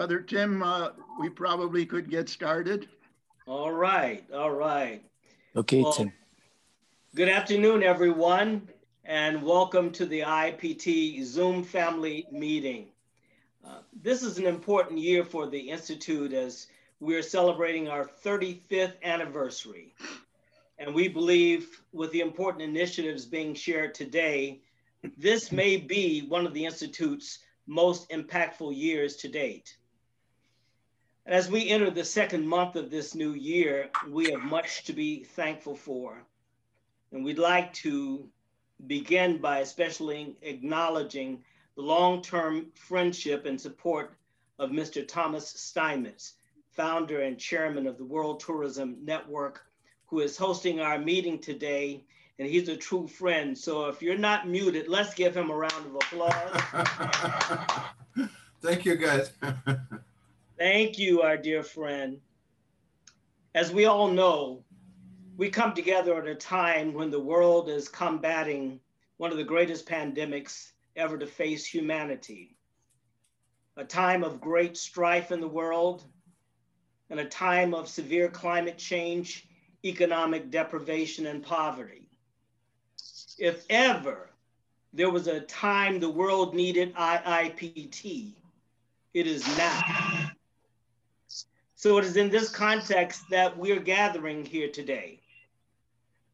Brother Tim, uh, we probably could get started. All right, all right. Okay, well, Tim. Good afternoon, everyone, and welcome to the IPT Zoom family meeting. Uh, this is an important year for the Institute as we're celebrating our 35th anniversary. And we believe with the important initiatives being shared today, this may be one of the Institute's most impactful years to date. As we enter the second month of this new year, we have much to be thankful for. And we'd like to begin by especially acknowledging the long-term friendship and support of Mr. Thomas Steinmetz, founder and chairman of the World Tourism Network, who is hosting our meeting today. And he's a true friend. So if you're not muted, let's give him a round of applause. Thank you, guys. Thank you, our dear friend. As we all know, we come together at a time when the world is combating one of the greatest pandemics ever to face humanity. A time of great strife in the world, and a time of severe climate change, economic deprivation, and poverty. If ever there was a time the world needed IIPT, it is now. So it is in this context that we're gathering here today.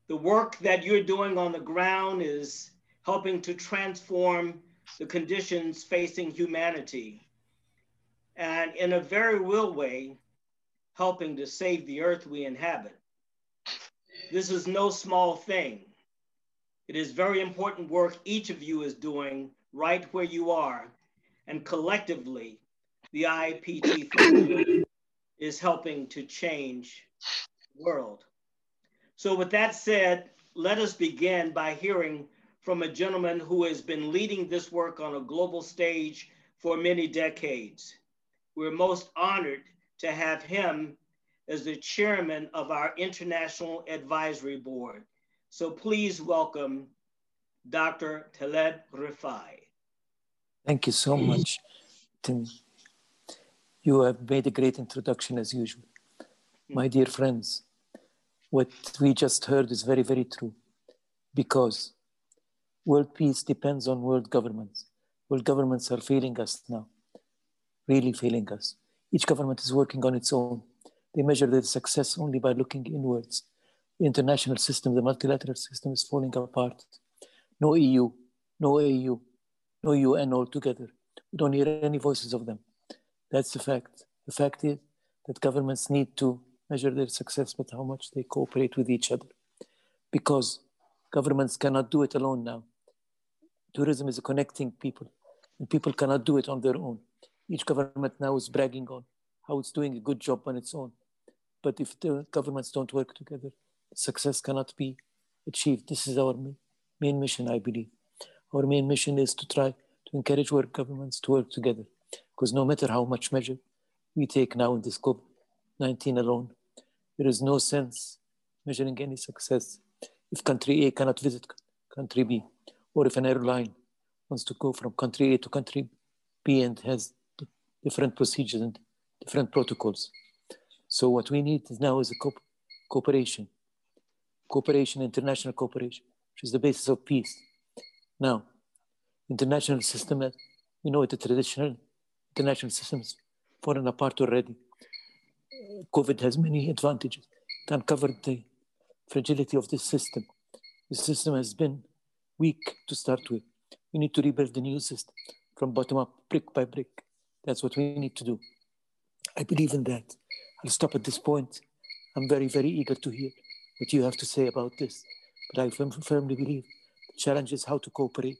The work that you're doing on the ground is helping to transform the conditions facing humanity. And in a very real way, helping to save the earth we inhabit. This is no small thing. It is very important work each of you is doing right where you are. And collectively, the IPT is helping to change the world. So with that said, let us begin by hearing from a gentleman who has been leading this work on a global stage for many decades. We're most honored to have him as the chairman of our International Advisory Board. So please welcome Dr. Taleb Rifai. Thank you so much, Tim. You have made a great introduction as usual. Hmm. My dear friends, what we just heard is very, very true because world peace depends on world governments. World governments are failing us now, really failing us. Each government is working on its own. They measure their success only by looking inwards. The international system, the multilateral system is falling apart. No EU, no AU, no UN altogether. We don't hear any voices of them. That's the fact. The fact is that governments need to measure their success but how much they cooperate with each other. Because governments cannot do it alone now. Tourism is connecting people, and people cannot do it on their own. Each government now is bragging on how it's doing a good job on its own. But if the governments don't work together, success cannot be achieved. This is our main mission, I believe. Our main mission is to try to encourage world governments to work together because no matter how much measure we take now in this COVID-19 alone, there is no sense measuring any success if country A cannot visit country B, or if an airline wants to go from country A to country B and has different procedures and different protocols. So what we need now is a co cooperation, cooperation, international cooperation, which is the basis of peace. Now, international system, we know it, the traditional international systems fallen apart already. COVID has many advantages. It uncovered the fragility of this system. The system has been weak to start with. We need to rebuild the new system from bottom up, brick by brick. That's what we need to do. I believe in that. I'll stop at this point. I'm very, very eager to hear what you have to say about this. But I firmly believe the challenge is how to cooperate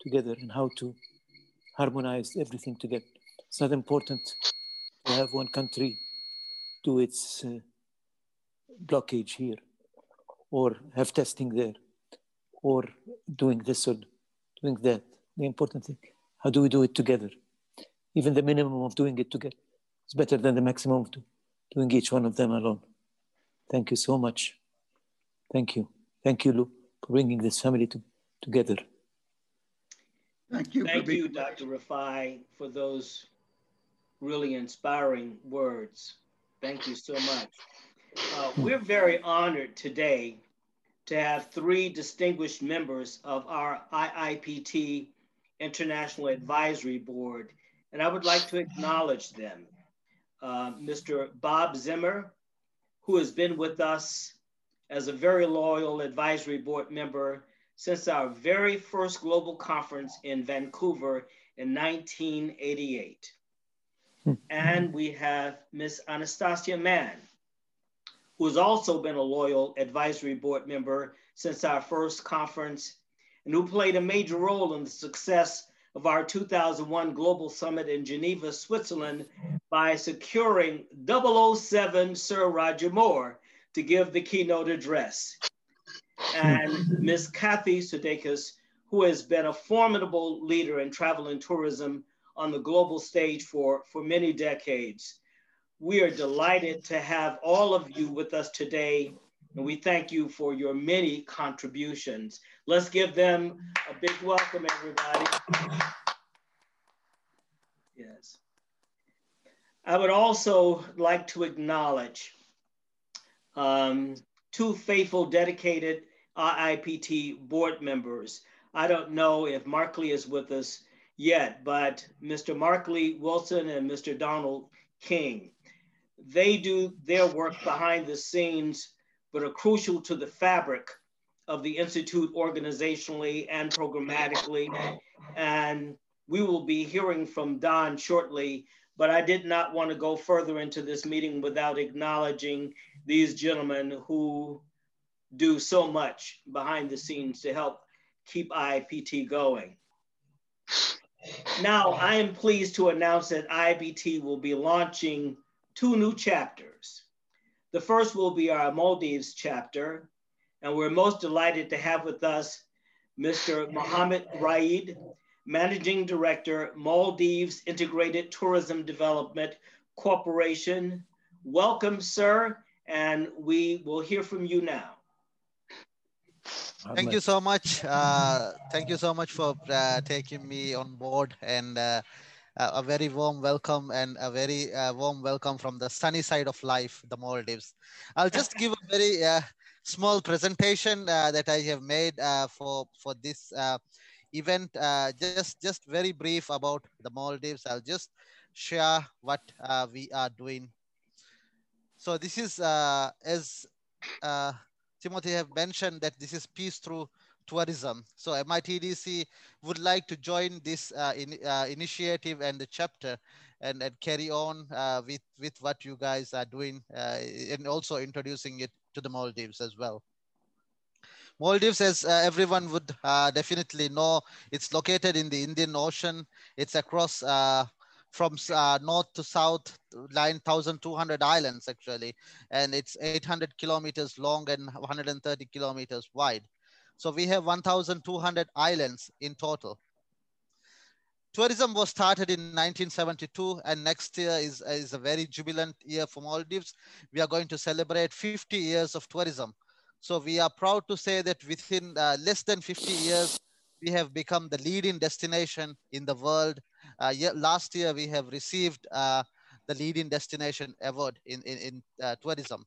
together and how to harmonize everything together. It's not important to have one country do its uh, blockage here, or have testing there, or doing this or doing that. The important thing, how do we do it together? Even the minimum of doing it together is better than the maximum of doing each one of them alone. Thank you so much. Thank you. Thank you, Lou, for bringing this family to, together. Thank you. Thank you, Dr. Rifai, for those really inspiring words. Thank you so much. Uh, we're very honored today to have three distinguished members of our IIPT International Advisory Board, and I would like to acknowledge them. Uh, Mr. Bob Zimmer, who has been with us as a very loyal advisory board member since our very first global conference in Vancouver in 1988. And we have Ms. Anastasia Mann, who has also been a loyal advisory board member since our first conference and who played a major role in the success of our 2001 Global Summit in Geneva, Switzerland by securing 007 Sir Roger Moore to give the keynote address. And Ms. Kathy Sudeikis, who has been a formidable leader in travel and tourism on the global stage for, for many decades. We are delighted to have all of you with us today, and we thank you for your many contributions. Let's give them a big welcome, everybody. Yes. I would also like to acknowledge um, two faithful, dedicated IIPT board members. I don't know if Markley is with us yet, but Mr. Markley Wilson and Mr. Donald King they do their work behind the scenes, but are crucial to the fabric of the Institute organizationally and programmatically. And we will be hearing from Don shortly, but I did not want to go further into this meeting without acknowledging these gentlemen who do so much behind the scenes to help keep IIPT going. Now, I am pleased to announce that IIPT will be launching two new chapters. The first will be our Maldives chapter, and we're most delighted to have with us Mr. Mohammed Raadih, Managing Director, Maldives Integrated Tourism Development Corporation. Welcome, sir, and we will hear from you now. Thank you so much. Uh, thank you so much for uh, taking me on board and uh, a very warm welcome and a very uh, warm welcome from the sunny side of life, the Maldives. I'll just give a very uh, small presentation uh, that I have made uh, for, for this uh, event. Uh, just, just very brief about the Maldives. I'll just share what we are doing. So this is, as Timothy have mentioned that this is peace through tourism. So MITDC would like to join this uh, in, uh, initiative and the chapter and, and carry on uh, with, with what you guys are doing uh, and also introducing it to the Maldives as well. Maldives, as uh, everyone would uh, definitely know, it's located in the Indian Ocean. It's across from uh, north to south 9,200 islands actually, and it's 800 kilometers long and 130 kilometers wide. So we have 1,200 islands in total. Tourism was started in 1972 and next year is, is a very jubilant year for Maldives. We are going to celebrate 50 years of tourism. So we are proud to say that within uh, less than 50 years, we have become the leading destination in the world. Uh, last year, we have received uh, the leading destination award in, in, in uh, tourism.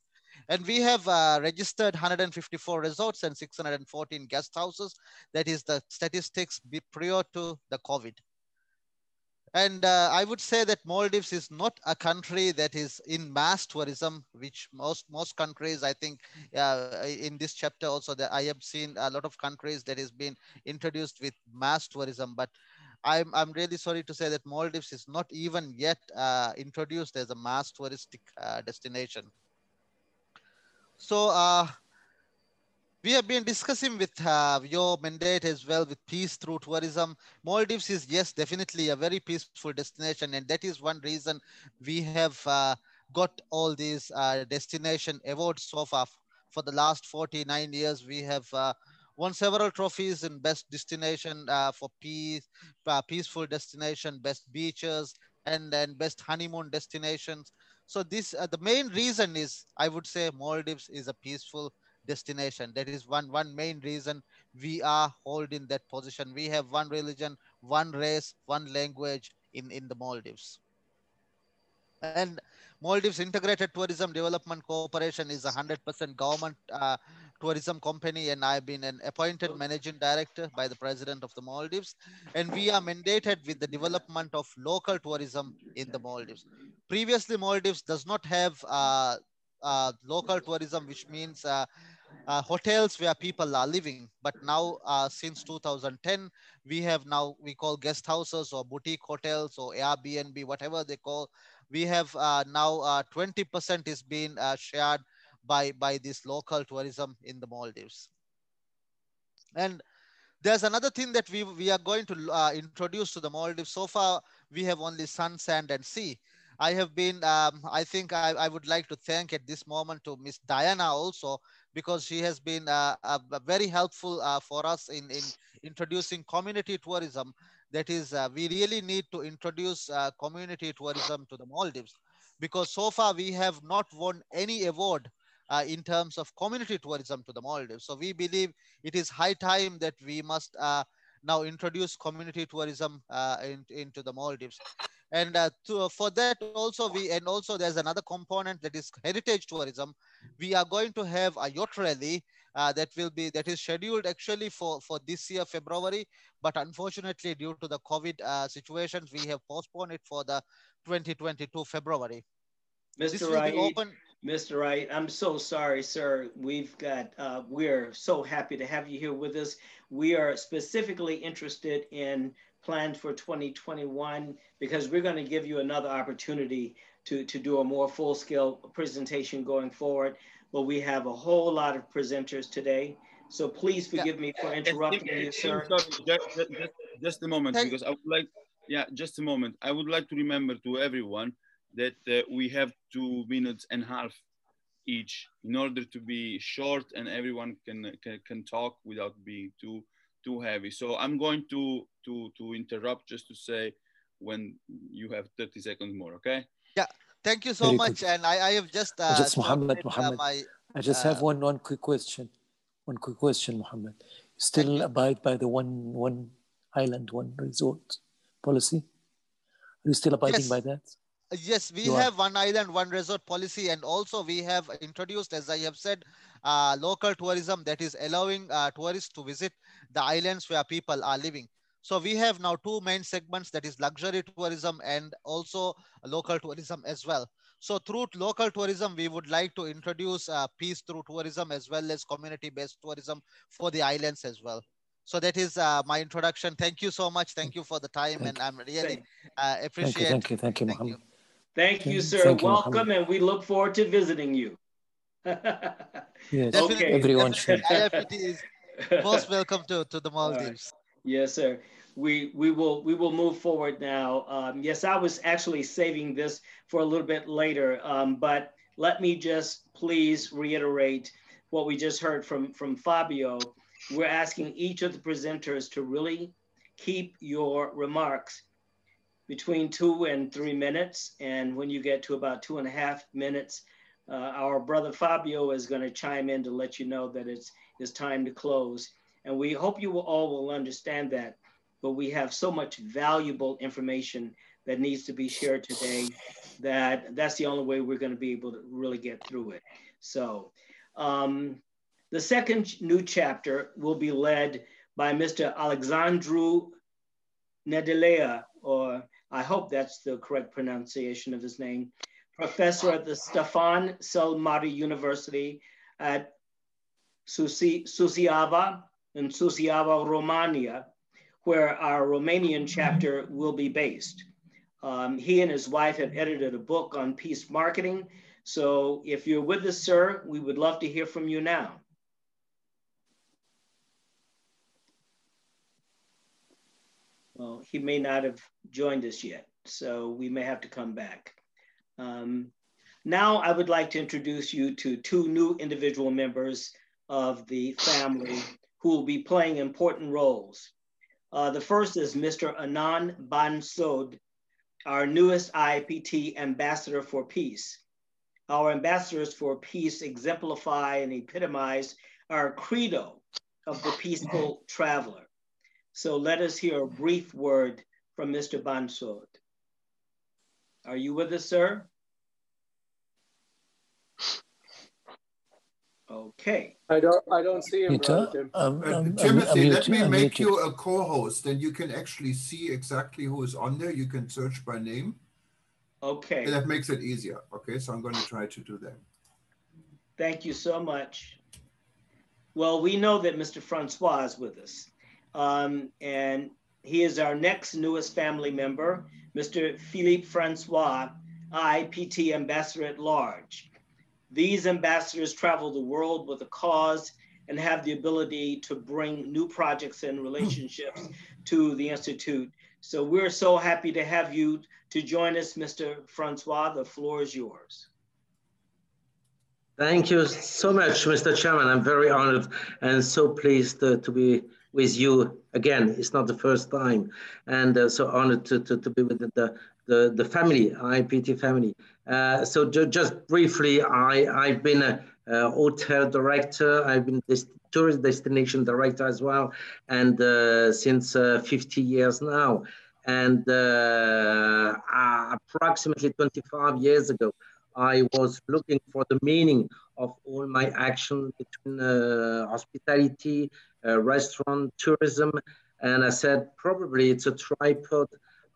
And we have uh, registered 154 resorts and 614 guest houses. That is the statistics prior to the COVID. And uh, I would say that Maldives is not a country that is in mass tourism, which most most countries, I think, uh, in this chapter also that I have seen a lot of countries that has been introduced with mass tourism. But I'm I'm really sorry to say that Maldives is not even yet uh, introduced as a mass touristic uh, destination. So uh, we have been discussing with uh, your mandate as well with peace through tourism. Maldives is, yes, definitely a very peaceful destination. And that is one reason we have uh, got all these uh, destination awards so far. For the last 49 years, we have uh, won several trophies in best destination uh, for peace, uh, peaceful destination, best beaches, and then best honeymoon destinations. So this the main reason is I would say Maldives is a peaceful destination. That is one one main reason we are holding that position. We have one religion, one race, one language in in the Maldives. And Maldives Integrated Tourism Development Corporation is a 100% government uh, tourism company and I've been an appointed managing director by the president of the Maldives. And we are mandated with the development of local tourism in the Maldives. Previously, Maldives does not have uh, uh, local tourism, which means uh, uh, hotels where people are living. But now, uh, since 2010, we have now, we call guest houses or boutique hotels or Airbnb, whatever they call. We have uh, now 20% uh, is being shared by, by this local tourism in the Maldives. And there's another thing that we, we are going to introduce to the Maldives. So far, we have only sun, sand, and sea. I have been, um, I think I, I, would like to thank at this moment to Miss Diana also, because she has been uh, very helpful uh, for us in, in introducing community tourism. That is, uh, we really need to introduce uh, community tourism to the Maldives because so far we have not won any award uh, in terms of community tourism to the Maldives. So we believe it is high time that we must now introduce community tourism in, into the Maldives. And uh, to, for that also we, and also there's another component that is heritage tourism. We are going to have a yacht rally uh, that will be, that is scheduled actually for, for this year, February, but unfortunately due to the COVID uh, situations, we have postponed it for the 2022 February. Mr. Wright, open... Mr. Wright, I'm so sorry, sir. We've got, uh, we're so happy to have you here with us. We are specifically interested in plans for 2021 because we're going to give you another opportunity to, to do a more full scale presentation going forward. But we have a whole lot of presenters today. So please forgive me for interrupting you, sir. Sorry, just, just, just a moment, because I would like, yeah, just a moment. I would like to remember to everyone that uh, we have two minutes and a half each in order to be short and everyone can, can, can talk without being too too heavy. So I'm going to to to interrupt just to say when you have 30 seconds more, okay? Yeah, thank you so Very much. Good. And I, I have just uh, just Muhammad, uh, Muhammad. My, I just have uh, one one quick question. One quick question, Muhammad. Still abide by the one one island, one resort policy? Are you still abiding yes. by that? Yes, we you have are. one island, one resort policy, and also we have introduced, as I have said, uh, local tourism that is allowing uh, tourists to visit the islands where people are living. So we have now two main segments that is luxury tourism and also local tourism as well. So through local tourism, we would like to introduce uh, peace through tourism as well as community-based tourism for the islands as well. So that is uh, my introduction. Thank you so much. Thank you for the time, thank and I'm really uh, appreciate. Thank you, thank you, thank you, Thank you, sir. Thank Welcome, you, and we look forward to visiting you. yes, okay. everyone should. IFET is most welcome to, to the Maldives. Right. Yes, sir. We we will we will move forward now. Um, yes, I was actually saving this for a little bit later, um, but let me just please reiterate what we just heard from from Fabio. We're asking each of the presenters to really keep your remarks between two and three minutes. And when you get to about two and a half minutes, uh, our brother Fabio is going to chime in to let you know that it's, it's time to close. And we hope you all will understand that. But we have so much valuable information that needs to be shared today that that's the only way we're going to be able to really get through it. So um, the second new chapter will be led by Mr. Alexandru Nedelea, or I hope that's the correct pronunciation of his name, professor at the Stefan Cel Mare University at Suceava in Suceava, Romania, where our Romanian chapter will be based. Um, he and his wife have edited a book on peace marketing. So if you're with us, sir, we would love to hear from you now. Well, he may not have joined us yet, so we may have to come back. Um, now I would like to introduce you to two new individual members of the family who will be playing important roles. Uh, the first is Mr. Anand Bansod, our newest IPT ambassador for peace. Our ambassadors for peace exemplify and epitomize our credo of the peaceful traveler. So let us hear a brief word from Mr. Bansod. Are you with us, sir? Okay. I don't. I don't see him, brother Tim. Um, uh, um, Timothy, let me make you a co-host, then you can actually see exactly who is on there. You can search by name. Okay. And that makes it easier. Okay, so I'm going to try to do that. Thank you so much. Well, we know that Mr. Francois is with us, um, and he is our next newest family member, Mr. Philippe Francois, IPT Ambassador at Large. These ambassadors travel the world with a cause and have the ability to bring new projects and relationships to the Institute. So we're so happy to have you to join us, Mr. Francois. The floor is yours. Thank you so much, Mr. Chairman. I'm very honored and so pleased uh, to be with you again. It's not the first time, and uh, so honored to, to, to be with the, the, the family, IPT family. Uh, so ju just briefly, I, I've been a, a, hotel director, I've been this tourist destination director as well, and uh, since uh, 50 years now. And uh, approximately 25 years ago, I was looking for the meaning of all my action between uh, hospitality, uh, restaurant, tourism. And I said, probably it's a tripod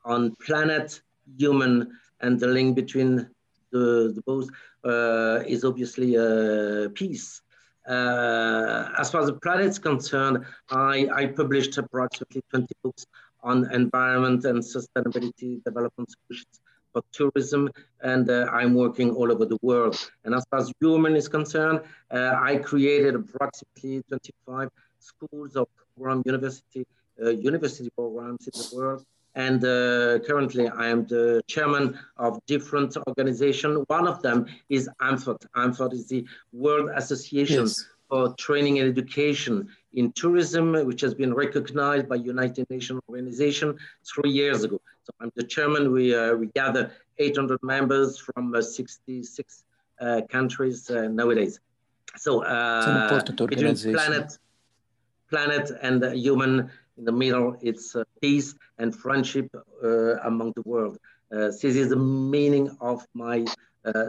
on planet, human, and the link between the, the both uh, is obviously uh, peace. Uh, as far as the planet is concerned, I, I published approximately 20 books on environment and sustainability development solutions for tourism, and uh, I'm working all over the world. And as far as human is concerned, uh, I created approximately 25 schools of program university, uh, university programs in the world. And uh, currently I am the chairman of different organizations. One of them is AMFORHT. AMFORHT is the World Association yes. for Training and Education in Tourism, which has been recognized by United Nations Organization three years ago. So I'm the chairman. We, uh, we gather 800 members from uh, 66 uh, countries uh, nowadays. So uh, between planet, planet and human in the middle, it's uh, peace and friendship among the world. this is the meaning of my,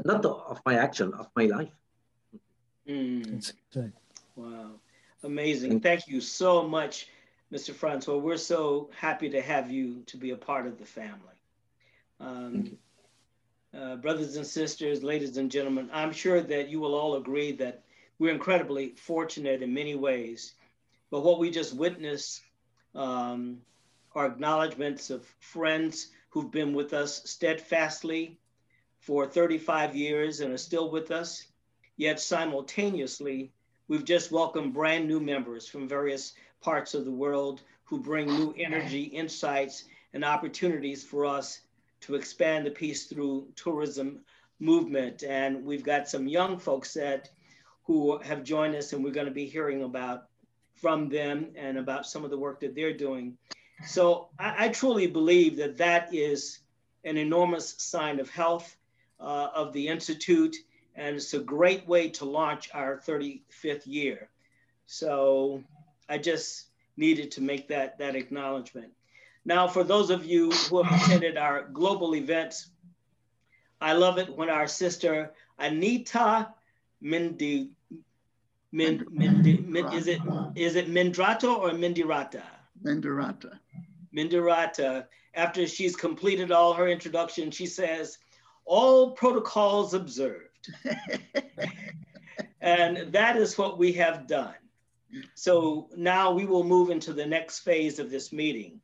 not of my action, of my life. Mm. Wow, amazing. Thank you so much Mr. Francois, we're so happy to have you to be a part of the family. Um, uh, brothers and sisters, ladies and gentlemen, I'm sure that you will all agree that we're incredibly fortunate in many ways. But what we just witnessed um, are acknowledgments of friends who've been with us steadfastly for 35 years and are still with us. Yet simultaneously, we've just welcomed brand new members from various parts of the world who bring new energy, insights, and opportunities for us to expand the peace through tourism movement. And we've got some young folks that who have joined us, and we're going to be hearing about from them and about some of the work that they're doing. So I, I truly believe that that is an enormous sign of health uh, of the Institute, and it's a great way to launch our 35th year. So I just needed to make that, that acknowledgement. Now, for those of you who have attended our global events, I love it when our sister Anita Mindi, Min, Mindi, Min, is it is it Mindrato or Mindirata? Mindirata. Mindirata. After she's completed all her introduction, she says, "All protocols observed," and that is what we have done. So now we will move into the next phase of this meeting,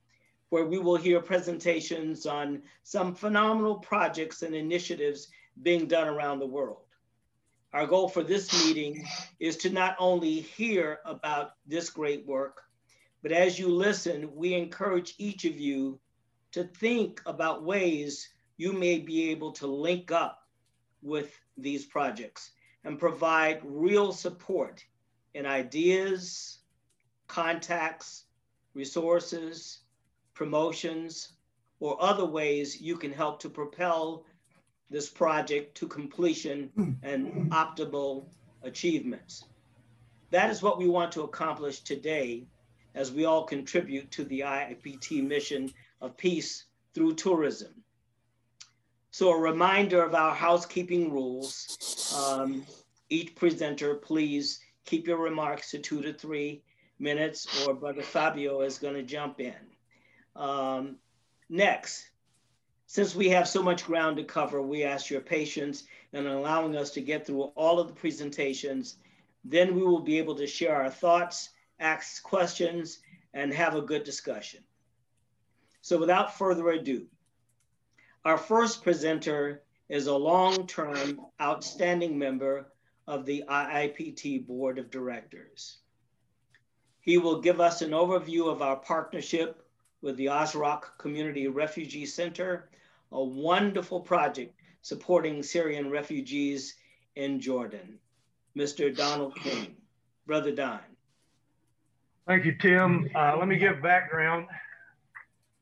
where we will hear presentations on some phenomenal projects and initiatives being done around the world. Our goal for this meeting is to not only hear about this great work, but as you listen, we encourage each of you to think about ways you may be able to link up with these projects and provide real support in ideas, contacts, resources, promotions, or other ways you can help to propel this project to completion and optimal achievements. That is what we want to accomplish today as we all contribute to the IPT mission of peace through tourism. So a reminder of our housekeeping rules. Um, each presenter, please keep your remarks to two to three minutes or Brother Fabio is gonna jump in. Um, next, since we have so much ground to cover, we ask your patience in allowing us to get through all of the presentations. Then we will be able to share our thoughts, ask questions, and have a good discussion. So without further ado, our first presenter is a long-term outstanding member of the IIPT Board of Directors. He will give us an overview of our partnership with the Azraq Community Refugee Center, a wonderful project supporting Syrian refugees in Jordan. Mr. Donald King. Brother Don. Thank you, Tim. Uh, let me give background.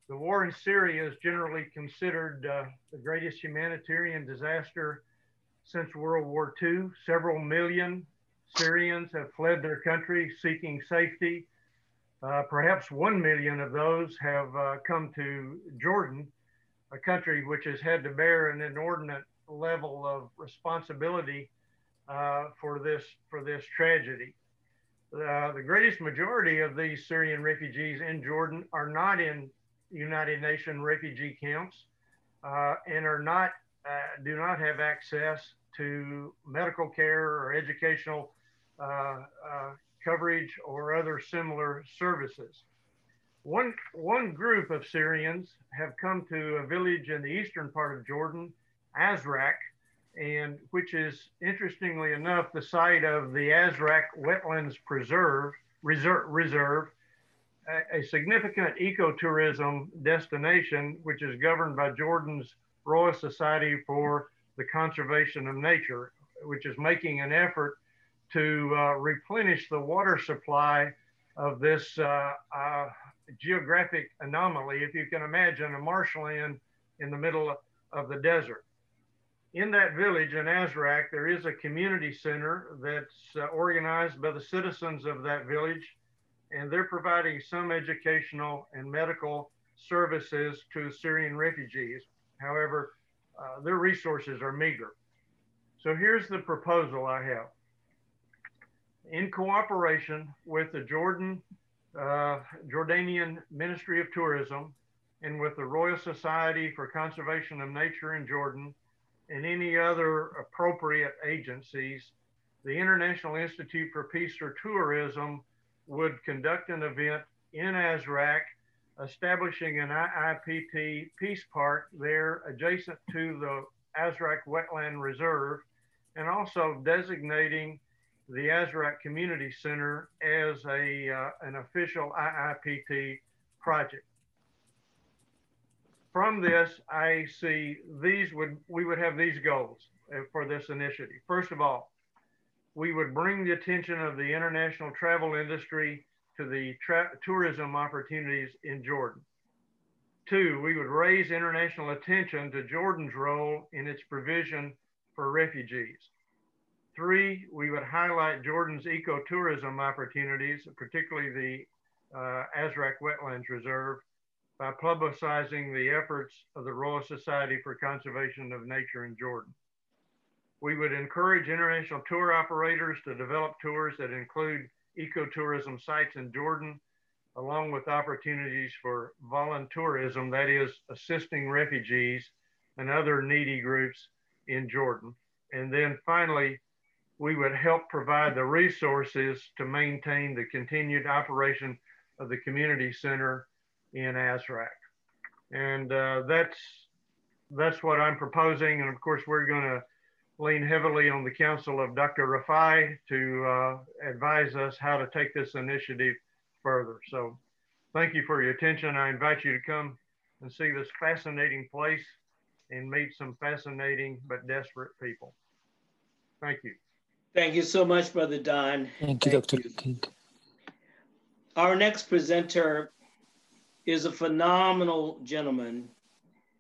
The war in Syria is generally considered uh, the greatest humanitarian disaster since World War II. Several million Syrians have fled their country seeking safety. Uh, perhaps one million of those have uh, come to Jordan, a country which has had to bear an inordinate level of responsibility uh, for this for this tragedy. Uh, the greatest majority of these Syrian refugees in Jordan are not in United Nations refugee camps uh, and are not uh, do not have access to medical care or educational uh, uh, coverage or other similar services. One, one group of Syrians have come to a village in the eastern part of Jordan, Azraq, and which is interestingly enough the site of the Azraq Wetlands Preserve Reserve, Reserve a, a significant ecotourism destination, which is governed by Jordan's Royal Society for the Conservation of Nature, which is making an effort to uh, replenish the water supply of this uh, uh, geographic anomaly, if you can imagine a marshland in the middle of the desert. In that village in Azraq, there is a community center that's uh, organized by the citizens of that village, and they're providing some educational and medical services to Syrian refugees. However, uh, their resources are meager. So here's the proposal I have in cooperation with the Jordan, uh, Jordanian Ministry of Tourism and with the Royal Society for Conservation of Nature in Jordan and any other appropriate agencies, the International Institute for Peace or Tourism would conduct an event in Azraq, establishing an IIPT Peace Park there adjacent to the Azraq Wetland Reserve, and also designating the Azraq Community Center as a, uh, an official IIPT project. From this, I see these would, we would have these goals uh, for this initiative. First of all, we would bring the attention of the international travel industry to the tourism opportunities in Jordan. Two, we would raise international attention to Jordan's role in its provision for refugees. Three, we would highlight Jordan's ecotourism opportunities, particularly the uh, Azraq Wetlands Reserve, by publicizing the efforts of the Royal Society for Conservation of Nature in Jordan. We would encourage international tour operators to develop tours that include ecotourism sites in Jordan, along with opportunities for voluntourism, that is, assisting refugees and other needy groups in Jordan. And then finally, we would help provide the resources to maintain the continued operation of the community center in Azraq. And uh, that's, that's what I'm proposing. And of course, we're going to lean heavily on the counsel of Dr. Rifai to uh, advise us how to take this initiative further. So thank you for your attention. I invite you to come and see this fascinating place and meet some fascinating but desperate people. Thank you. Thank you so much, Brother Don. Thank you, Thank Dr. You. King. Our next presenter is a phenomenal gentleman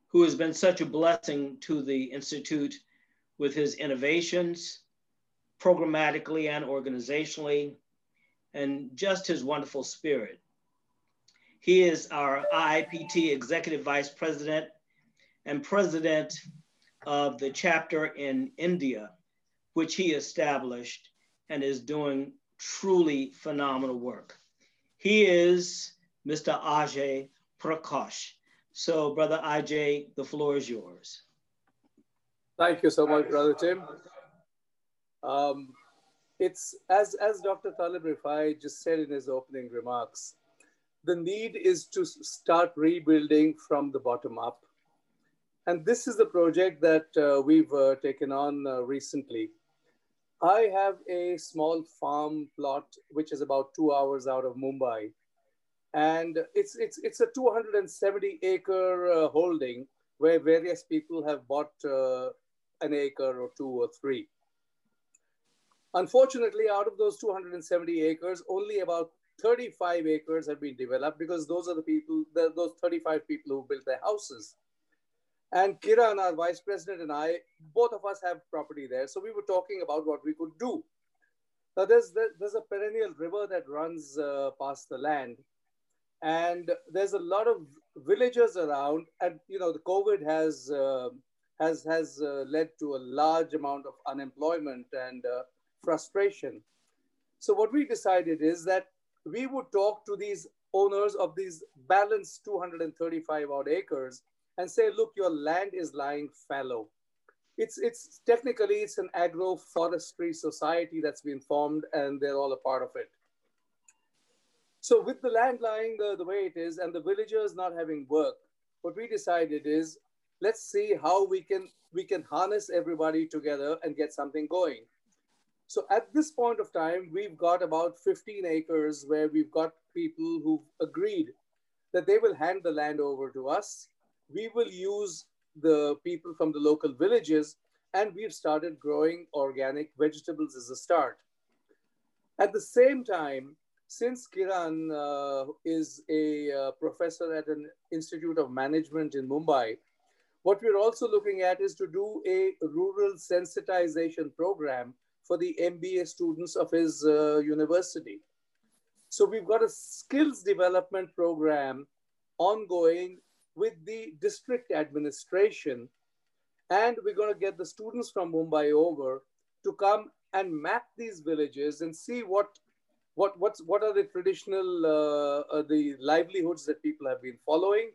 who has been such a blessing to the Institute with his innovations, programmatically and organizationally, and just his wonderful spirit. He is our IIPT Executive Vice President and President of the chapter in India, which he established and is doing truly phenomenal work. He is Mr. Ajay Prakash. So, Brother Ajay, the floor is yours. Thank you so much, Brother Tim. Um, it's as, as Dr. Taleb Rifai just said in his opening remarks, the need is to start rebuilding from the bottom up. And this is the project that uh, we've uh, taken on uh, recently. I have a small farm plot, which is about two hours out of Mumbai. And it's, it's, it's a 270 acre uh, holding where various people have bought uh, an acre or two or three. Unfortunately, out of those 270 acres, only about 35 acres have been developed because those are the people, the, those 35 people who built their houses. And Kiran, our vice president, and I, both of us have property there. So we were talking about what we could do. Now, there's, there's a perennial river that runs uh, past the land. And there's a lot of villagers around. And, you know, the COVID has, uh, has, has uh, led to a large amount of unemployment and uh, frustration. So what we decided is that we would talk to these owners of these balanced 235 odd acres and say, look, your land is lying fallow. It's, it's technically, it's an agroforestry society that's been formed and they're all a part of it. So with the land lying the, the way it is and the villagers not having work, what we decided is, let's see how we can, we can harness everybody together and get something going. So at this point of time, we've got about 15 acres where we've got people who've agreed that they will hand the land over to us. We will use the people from the local villages, and we've started growing organic vegetables as a start. At the same time, since Kiran uh, is a uh, professor at an Institute of Management in Mumbai, what we're also looking at is to do a rural sensitization program for the MBA students of his uh, university. So we've got a skills development program ongoing with the district administration. And we're going to get the students from Mumbai over to come and map these villages and see what what what's what are the traditional uh, uh, the livelihoods that people have been following,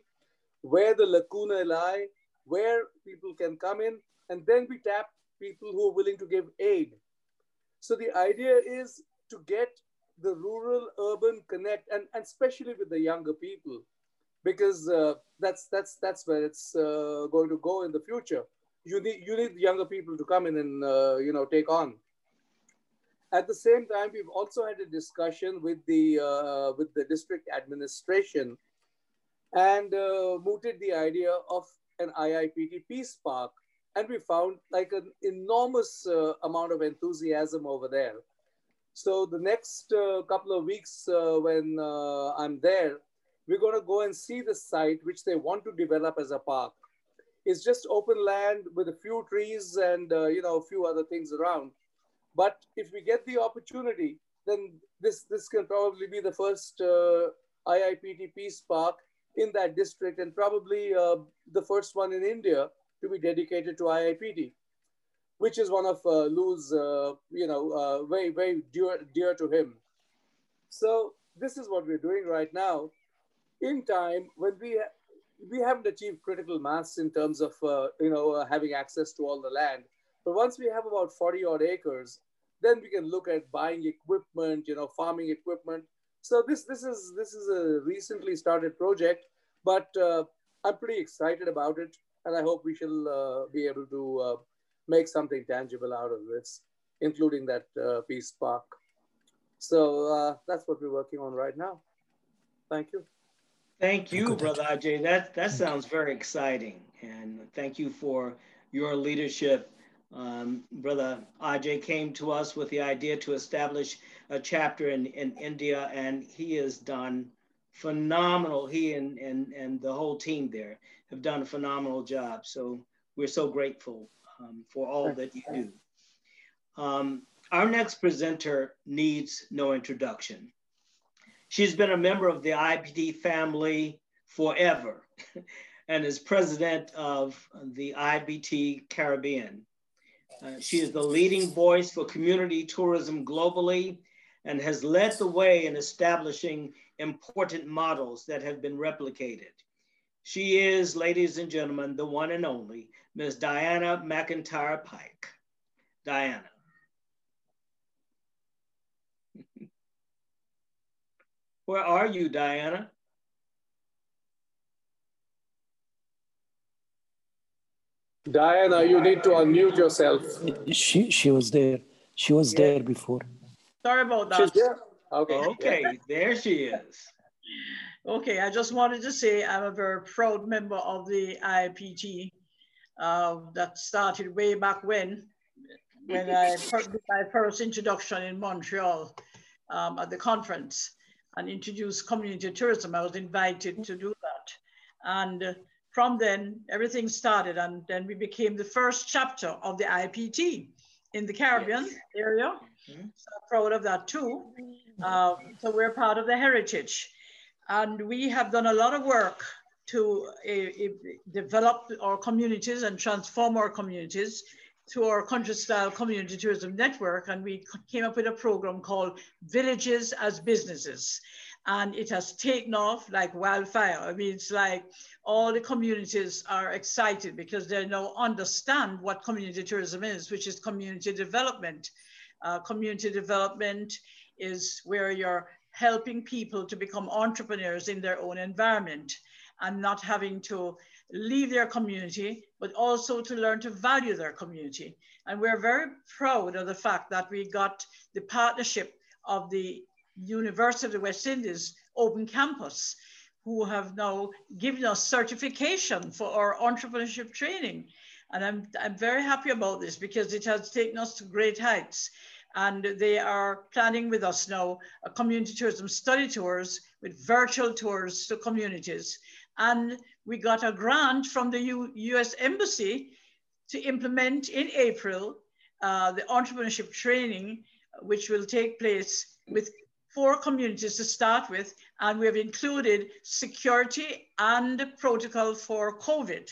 where the lacuna lie, where people can come in, and then we tap people who are willing to give aid. So the idea is to get the rural urban connect and, and especially with the younger people because uh, that's that's that's where it's uh, going to go in the future. You need you need younger people to come in and uh, you know take on. At the same time we've also had a discussion with the uh, with the district administration and uh, mooted the idea of an IIPT peace park and we found like an enormous uh, amount of enthusiasm over there. So the next uh, couple of weeks uh, when uh, I'm there, we're going to go and see the site which they want to develop as a park. It's just open land with a few trees and uh, you know a few other things around. But if we get the opportunity, then this this can probably be the first IIPT Peace Park in that district and probably the first one in India to be dedicated to IIPT, which is one of uh, Lou's, uh, you know, uh, very, very dear, dear to him. So this is what we're doing right now. In time, when we we haven't achieved critical mass in terms of uh, you know uh, having access to all the land, but once we have about 40 odd acres, then we can look at buying equipment, you know, farming equipment. So this this is this is a recently started project, but uh, I'm pretty excited about it and I hope we shall uh, be able to uh, make something tangible out of this, including that uh, peace park. So uh, that's what we're working on right now. Thank you. Thank you, Brother Ajay. That, that sounds very exciting. And thank you for your leadership. Um, Brother Ajay came to us with the idea to establish a chapter in, in India, and he has done phenomenal. He and, and, and the whole team there have done a phenomenal job. So we're so grateful um, for all that you do. Um, our next presenter needs no introduction. She's been a member of the IPT family forever. and is president of the IPT Caribbean. Uh, she is the leading voice for community tourism globally and has led the way in establishing important models that have been replicated. She is, ladies and gentlemen, the one and only Ms. Diana McIntyre Pike. Diana. Where are you, Diana? Diana, you need to unmute yourself. She she was there. She was yeah. there before. Sorry about that. She's there. Okay. Okay, there she is. Okay, I just wanted to say I'm a very proud member of the IPT uh, that started way back when, when I did my first introduction in Montreal um, at the conference and introduced community tourism. I was invited to do that. And from then, everything started, and then we became the first chapter of the IPT in the Caribbean yes. area. Mm -hmm. So proud of that too. Uh, so we're part of the heritage. And we have done a lot of work to uh, develop our communities and transform our communities through our country style community tourism network. And we came up with a program called Villages as Businesses and it has taken off like wildfire. I mean, it's like all the communities are excited because they now understand what community tourism is, which is community development. Uh, community development is where you're helping people to become entrepreneurs in their own environment and not having to leave their community, but also to learn to value their community. And we're very proud of the fact that we got the partnership of the University of the West Indies Open Campus, who have now given us certification for our entrepreneurship training. And I'm, I'm very happy about this because it has taken us to great heights. And they are planning with us now a community tourism study tours with virtual tours to communities. And we got a grant from the U US Embassy to implement in April uh, the entrepreneurship training, which will take place with four communities to start with, and we've included security and protocol for COVID.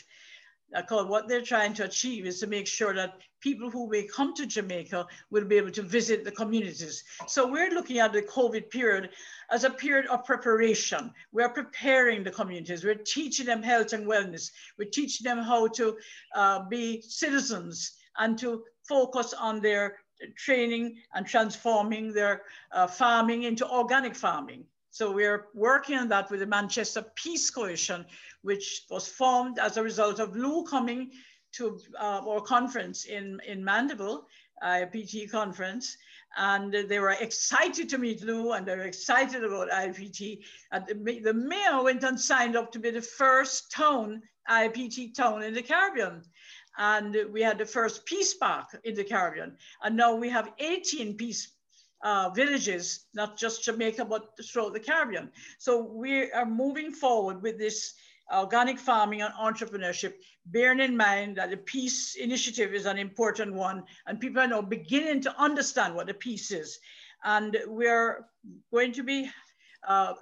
Because what they're trying to achieve is to make sure that people who may come to Jamaica will be able to visit the communities. So we're looking at the COVID period as a period of preparation. We're preparing the communities. We're teaching them health and wellness. We're teaching them how to uh, be citizens and to focus on their training and transforming their uh, farming into organic farming. So we're working on that with the Manchester Peace Coalition, which was formed as a result of Lou coming to uh, our conference in, in Mandeville, IPT conference. And they were excited to meet Lou and they were excited about IPT. And the, the mayor went and signed up to be the first town, IPT town in the Caribbean and we had the first peace park in the Caribbean. And now we have 18 peace uh, villages, not just Jamaica, but throughout the Caribbean. So we are moving forward with this organic farming and entrepreneurship, bearing in mind that the peace initiative is an important one, and people are now beginning to understand what the peace is. And we're going to be uh,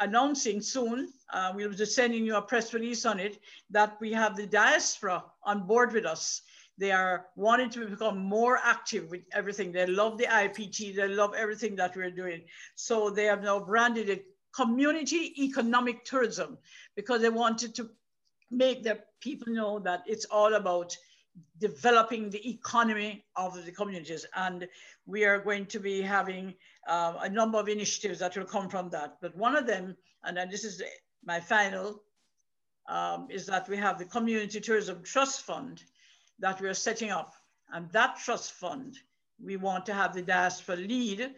announcing soon, uh, we'll be sending you a press release on it, that we have the diaspora on board with us. They are wanting to become more active with everything. They love the IPT, they love everything that we're doing. So they have now branded it community economic tourism because they wanted to make the people know that it's all about developing the economy of the communities. And we are going to be having uh, a number of initiatives that will come from that. But one of them, and this is my final, um, is that we have the Community Tourism Trust Fund that we're setting up. And that trust fund, we want to have the diaspora lead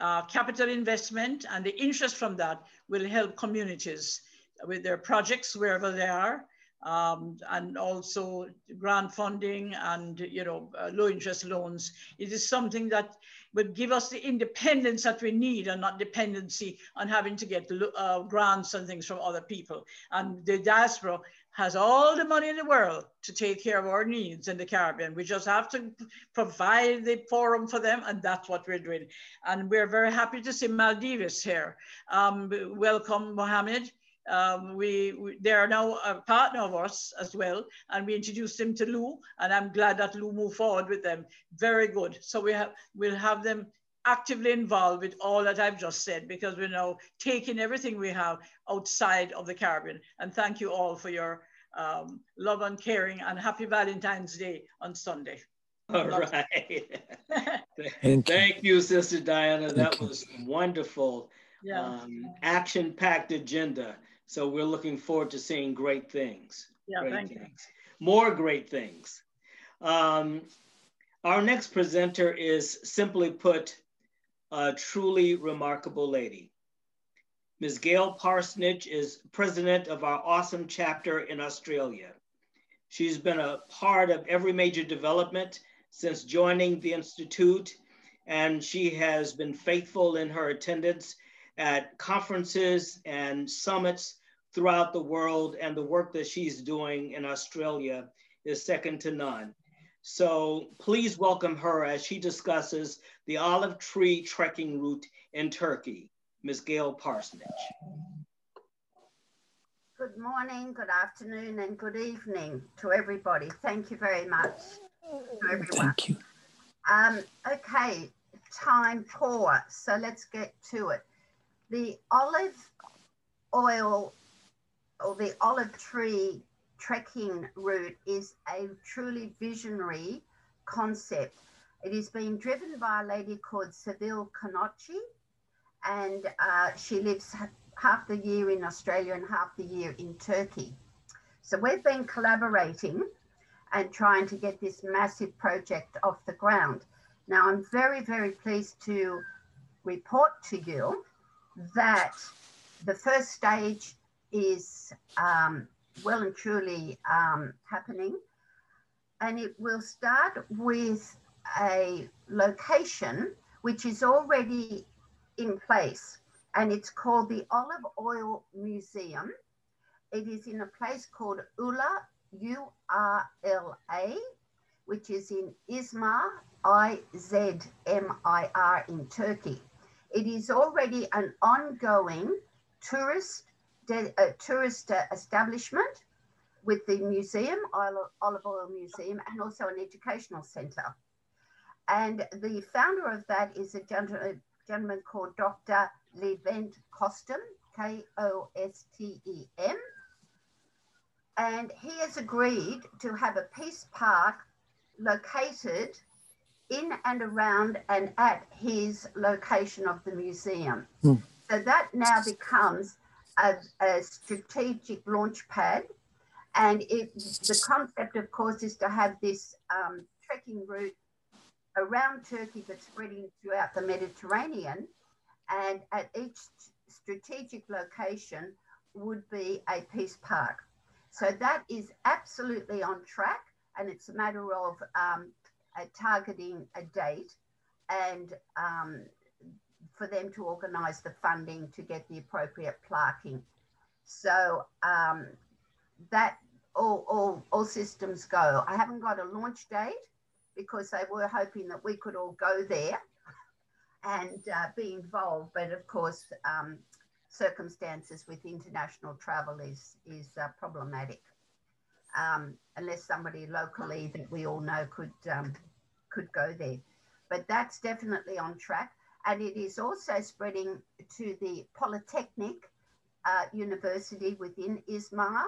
uh, capital investment and the interest from that will help communities with their projects wherever they are um, and also grant funding and you know uh, low interest loans. It is something that would give us the independence that we need and not dependency on having to get uh, grants and things from other people. And the diaspora has all the money in the world to take care of our needs in the Caribbean. We just have to provide the forum for them, and that's what we're doing. And we're very happy to see Maldives here. Um, welcome, Mohammed. Um, we, we, they are now a partner of us as well, and we introduced them to Lou, and I'm glad that Lou moved forward with them. Very good. So we have we'll have them actively involved with all that I've just said because we're now taking everything we have outside of the Caribbean. And thank you all for your um, love and caring, and happy Valentine's Day on Sunday. All right. Thank, Thank you, Sister Diana. Thank that you. was wonderful. Yeah. Um, action-packed agenda. So we're looking forward to seeing great things. Yeah, great thank things. you. More great things. Um, our next presenter is simply put, a truly remarkable lady. Ms. Gail Parsonage is president of our awesome chapter in Australia. She's been a part of every major development since joining the Institute, and she has been faithful in her attendance at conferences and summits throughout the world, and the work that she's doing in Australia is second to none. So please welcome her as she discusses the olive tree trekking route in Turkey, Ms. Gail Parsonage. Good morning, good afternoon, and good evening to everybody. Thank you very much Thank you. Um, okay, time poor. So let's get to it. The olive oil or the olive tree trekking route is a truly visionary concept. It is being driven by a lady called Seville Canocci, and uh, she lives half the year in Australia and half the year in Turkey. So we've been collaborating and trying to get this massive project off the ground. Now, I'm very, very pleased to report to you that the first stage is um, well and truly um, happening. And it will start with a location which is already in place, and it's called the Olive Oil Museum. It is in a place called Urla U-R-L-A, which is in Izmir, I-Z-M-I-R in Turkey. It is already an ongoing tourist, uh, tourist uh, establishment with the museum, Olive Oil Museum, and also an educational center. And the founder of that is a gentleman, gentleman called Dr. Levent Kostem, K O S T E M and he has agreed to have a peace park located in and around and at his location of the museum. Mm. So that now becomes a, a, strategic launch pad. And it, the concept, of course, is to have this um, trekking route around Turkey but spreading throughout the Mediterranean. And at each strategic location would be a peace park. So that is absolutely on track, and it's a matter of um, targeting a date and um, for them to organise the funding to get the appropriate plaquing. So um, that all, all, all systems go. I haven't got a launch date because they were hoping that we could all go there and uh, be involved. But of course, um, circumstances with international travel is, is uh, problematic. Um, unless somebody locally that we all know could, um, could go there. But that's definitely on track. And it is also spreading to the Polytechnic uh, University within Izmir.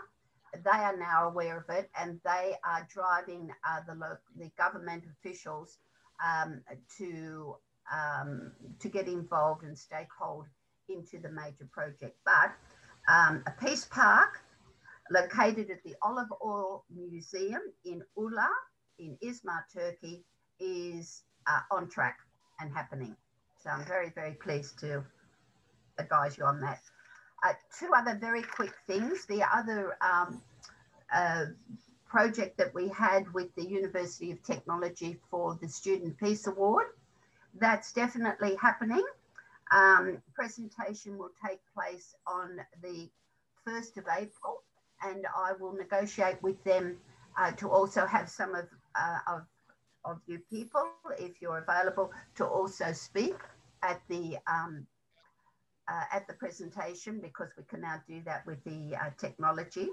They are now aware of it and they are driving uh, the, the government officials um, to, um, to get involved and stakehold into the major project. But um, a peace park located at the Olive Oil Museum in Urla in Izmir, Turkey, is uh, on track and happening. So I'm very, very pleased to advise you on that. Uh, two other very quick things. The other um, uh, project that we had with the University of Technology for the Student Peace Award, that's definitely happening. Um, presentation will take place on the 1st of April, and I will negotiate with them uh, to also have some of, uh, of, of you people, if you're available, to also speak at the um, uh, at the presentation because we can now do that with the uh, technology.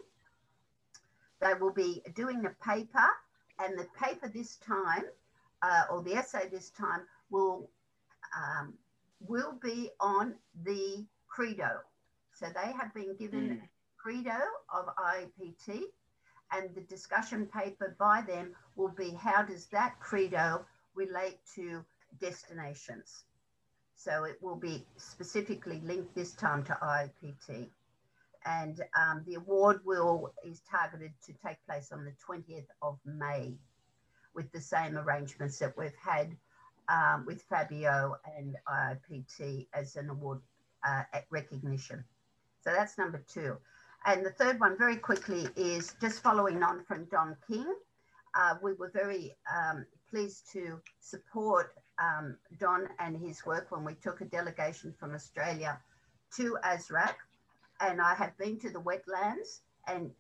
They will be doing the paper and the paper this time, uh, or the essay this time, will, um, will be on the credo. So they have been given mm. credo of IIPT and the discussion paper by them will be how does that credo relate to destinations? So it will be specifically linked this time to IIPT. And um, the award will is targeted to take place on the 20th of May with the same arrangements that we've had um, with Fabio and IIPT as an award uh, recognition. So that's number two. And the third one, very quickly, is just following on from Don King. Uh, we were very um, pleased to support um, Don and his work when we took a delegation from Australia to Azraq. And I have been to the wetlands and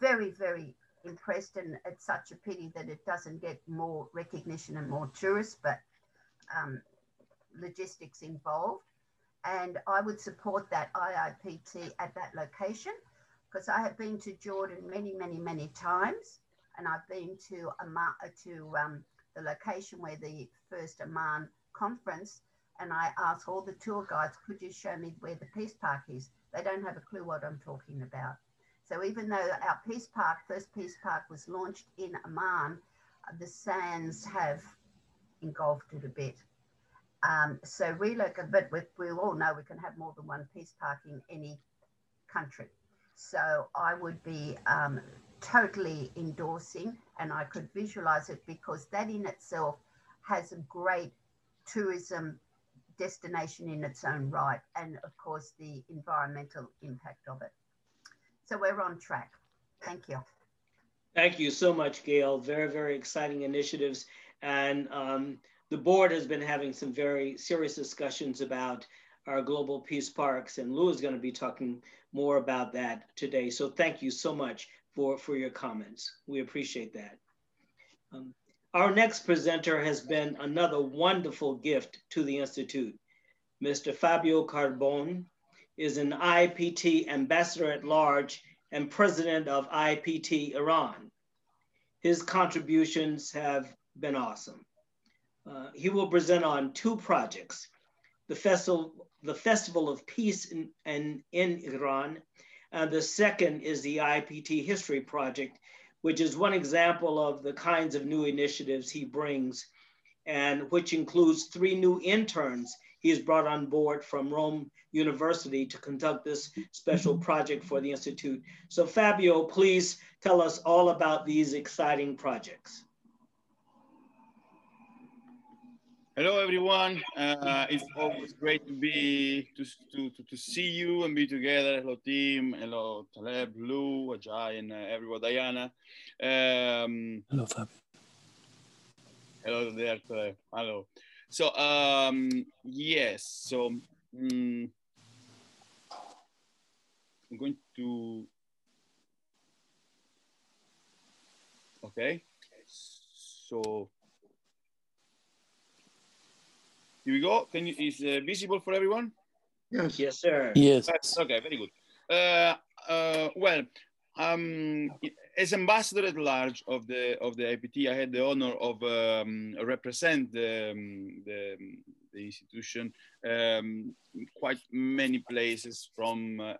very, very impressed. And it's such a pity that it doesn't get more recognition and more tourists, but um, logistics involved. And I would support that IIPT at that location because I have been to Jordan many, many, many times. And I've been to, Amman, to um, the location where the first Amman conference. And I asked all the tour guides, could you show me where the Peace Park is? They don't have a clue what I'm talking about. So even though our Peace Park, first Peace Park was launched in Amman, the sands have engulfed it a bit. Um, so relocate, but we, we all know we can have more than one peace park in any country. So I would be um, totally endorsing and I could visualize it because that in itself has a great tourism destination in its own right and of course the environmental impact of it. So we're on track. Thank you. Thank you so much, Gail. Very, very exciting initiatives. And um, the board has been having some very serious discussions about our global peace parks, and Lou is going to be talking more about that today. So thank you so much for, for your comments. We appreciate that. Um, our next presenter has been another wonderful gift to the Institute. Mr. Fabio Carbone is an IPT ambassador at large and president of IPT Iran. His contributions have been awesome. Uh, he will present on two projects, the festival, the Festival of Peace in, in, in Iran, and the second is the IPT History Project, which is one example of the kinds of new initiatives he brings, and which includes three new interns he has brought on board from Rome University to conduct this special project for the Institute. So Fabio, please tell us all about these exciting projects. Hello, everyone. Uh, it's always great to be to, to, to, to, see you and be together. Hello, team. Hello, Taleb, Lou, Ajay, and uh, everyone. Diana. Um, hello, Fab. Hello there, Taleb. Hello. So, um, yes. So, um, I'm going to. Okay. So. Here we go. Can you, is uh, visible for everyone? Yes. Yes, sir. Yes. Okay, very good. Uh, uh, well, um, as ambassador at large of the of the IPT, I had the honor of um, represent the, um, the, the, institution um, quite many places from uh,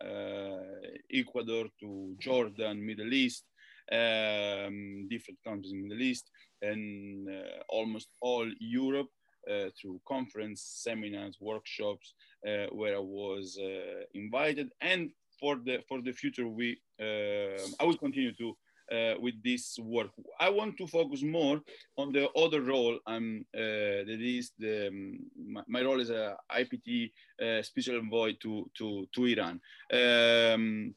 Ecuador to Jordan, Middle East, um, different countries in the Middle East, and uh, almost all Europe. Uh, through conference, seminars, workshops, uh, where I was uh, invited. And for the for the future, we I will continue to uh, with this work. I want to focus more on the other role um, uh, that is the, um, my, my, role as a IPT uh, special envoy to, to, to Iran. Um,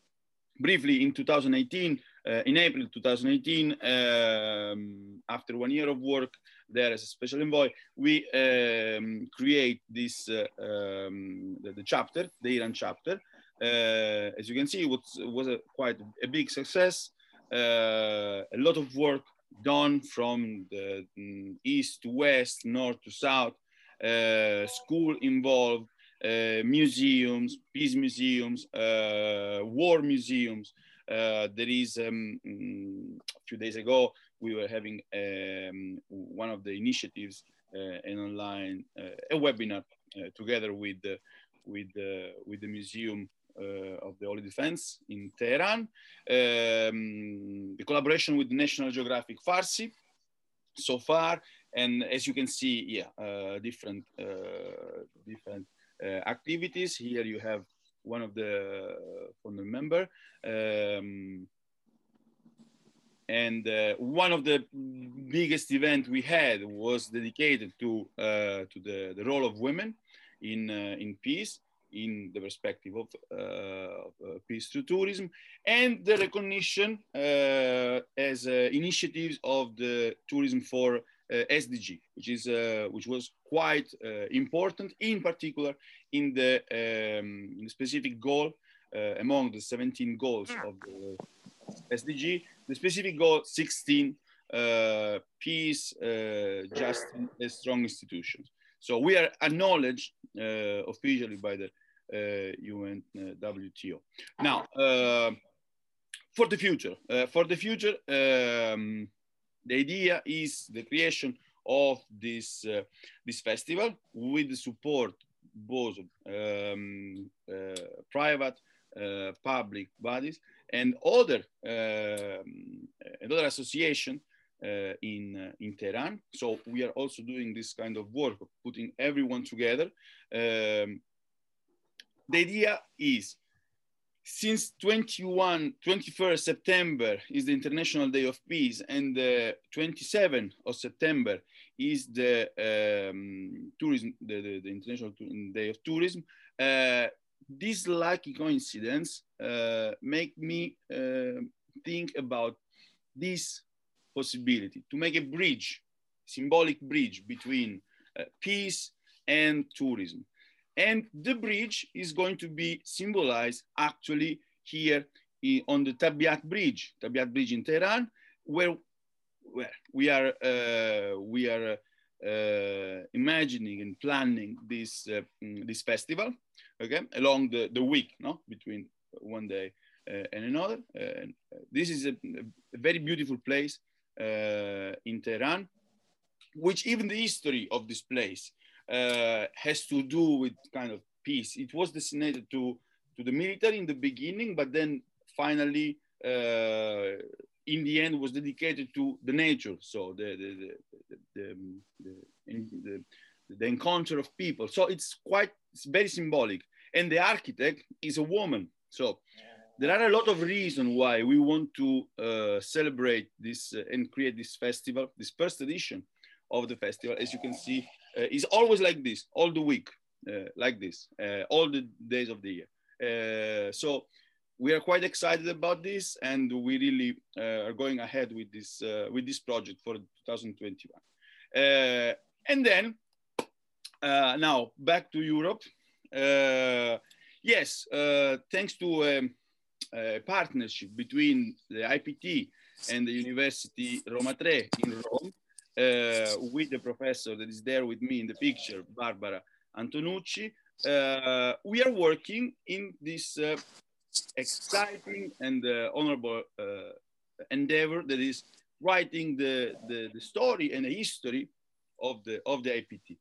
briefly, in 2018, in April 2018, um, after one year of work, there as a special envoy, we um, create this uh, um, the, the, chapter, the Iran chapter. Uh, as you can see, it was, a, quite a big success. Uh, a lot of work done from the mm, east to west, north to south. Uh, school involved, uh, museums, peace museums, uh, war museums. Uh, there is um, mm, a few days ago we were having um, one of the initiatives, an online a webinar together with with with the museum uh, of the Holy Defense in Tehran, um, the collaboration with National Geographic Farsi so far, and as you can see, yeah, uh, different uh, different activities. Here you have one of the founder member. Um, and uh, one of the biggest event we had was dedicated to uh, to the, the role of women in uh, in peace in the perspective of, uh, of uh, peace through tourism and the recognition uh, as initiatives of the tourism for SDG, which is which was quite important, in particular in the, um, in the specific goal among the 17 goals of the SDG, the specific goal 16 uh, peace, uh, justice, and strong institutions. So we are acknowledged uh, officially by the UNWTO. Uh, now, uh, for the future, uh, for the future, um, the idea is the creation of this this festival with the support both um, private, public bodies, and other um, another association uh, in uh, in Tehran. So we are also doing this kind of work, putting everyone together. Um, the idea is since 21 21st september is the international day of peace and the 27th of september is the um, tourism the, the, the, international day of tourism. Uh, this lucky coincidence uh, make me uh, think about this possibility to make a bridge symbolic bridge between uh, peace and tourism and the bridge is going to be symbolized actually here on the Tabiat Bridge, Tabiat Bridge in Tehran, where, where we are, uh, we are uh, imagining and planning this, uh, mm, this festival, okay, along the, the week, no, between one day uh, and another. this is a, a, very beautiful place uh, in Tehran, which even the history of this place uh, has to do with kind of peace. It was designated to, to the military in the beginning, but then finally, uh, in the end, was dedicated to the nature. So the, the, the, the, the encounter of people. So it's quite, it's very symbolic. And the architect is a woman. So there are a lot of reasons why we want to uh, celebrate this uh, and create this festival, this first edition of the festival. As you can see, uh, is always like this, all the week, uh, like this, uh, all the days of the year. so we are quite excited about this, and we really are going ahead with this with this project for 2021. and then now back to Europe. yes, thanks to um, a partnership between the IPT and the University Roma Tre in Rome, uh, with the professor that is there with me in the picture, Barbara Antonucci. Uh, we are working in this uh, exciting and uh, honorable uh, endeavor that is writing the, the, the, story and the history of the, of the IPT.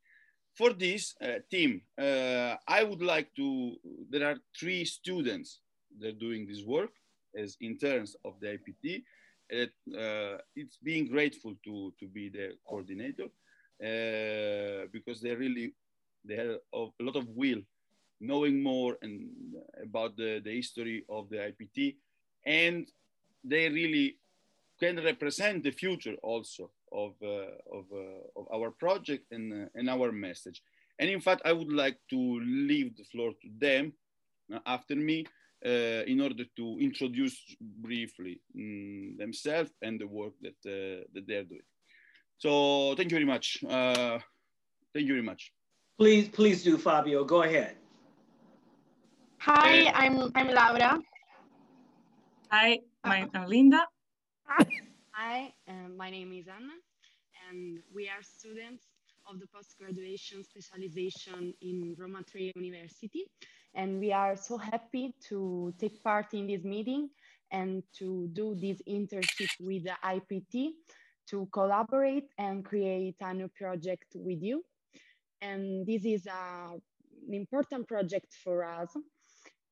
For this uh, team, I would like to, there are three students that are doing this work as interns of the IPT it, uh, it's being grateful to to be the coordinator uh, because they really they have a lot of will knowing more and about the, the history of the IPT and they really can represent the future also of, uh, of, uh, of our project and, uh, and our message. And in fact, I would like to leave the floor to them uh, after me uh, in order to introduce briefly um, themselves and the work that, uh, that they're doing. So thank you very much. Uh, thank you very much. Please, please do, Fabio. Go ahead. Hi, I'm I'm Laura. Hi, my, I'm Linda. Hi, um, my name is Anna, and we are students of the post-graduation specialization in Roma Tre University. And we are so happy to take part in this meeting and to do this internship with the IPT to collaborate and create a new project with you. And this is a, an important project for us.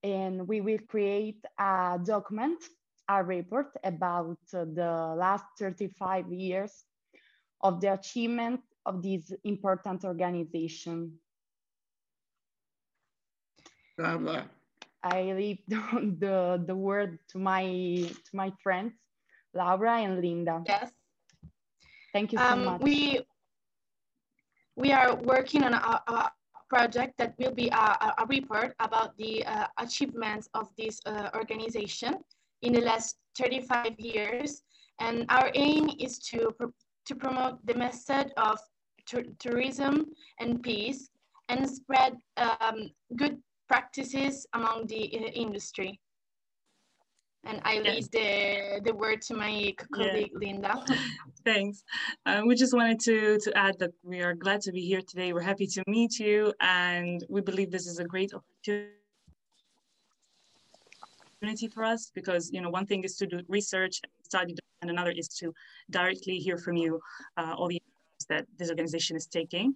And we will create a document, a report about the last 35 years of the achievement of this important organization. Brava. I leave the, the word to my to my friends, Laura and Linda. Yes. Thank you so um, much. We we are working on a, a project that will be a, a report about the uh, achievements of this uh, organization in the last 35 years. And our aim is to, pr to promote the message of tourism and peace and spread um, good practices among the uh, industry. And I leave yes. the, the word to my colleague, yeah. Linda. Thanks. Uh, we just wanted to, to add that we are glad to be here today. We're happy to meet you, and we believe this is a great opportunity for us because you know one thing is to do research and study and another is to directly hear from you uh, all the that this organization is taking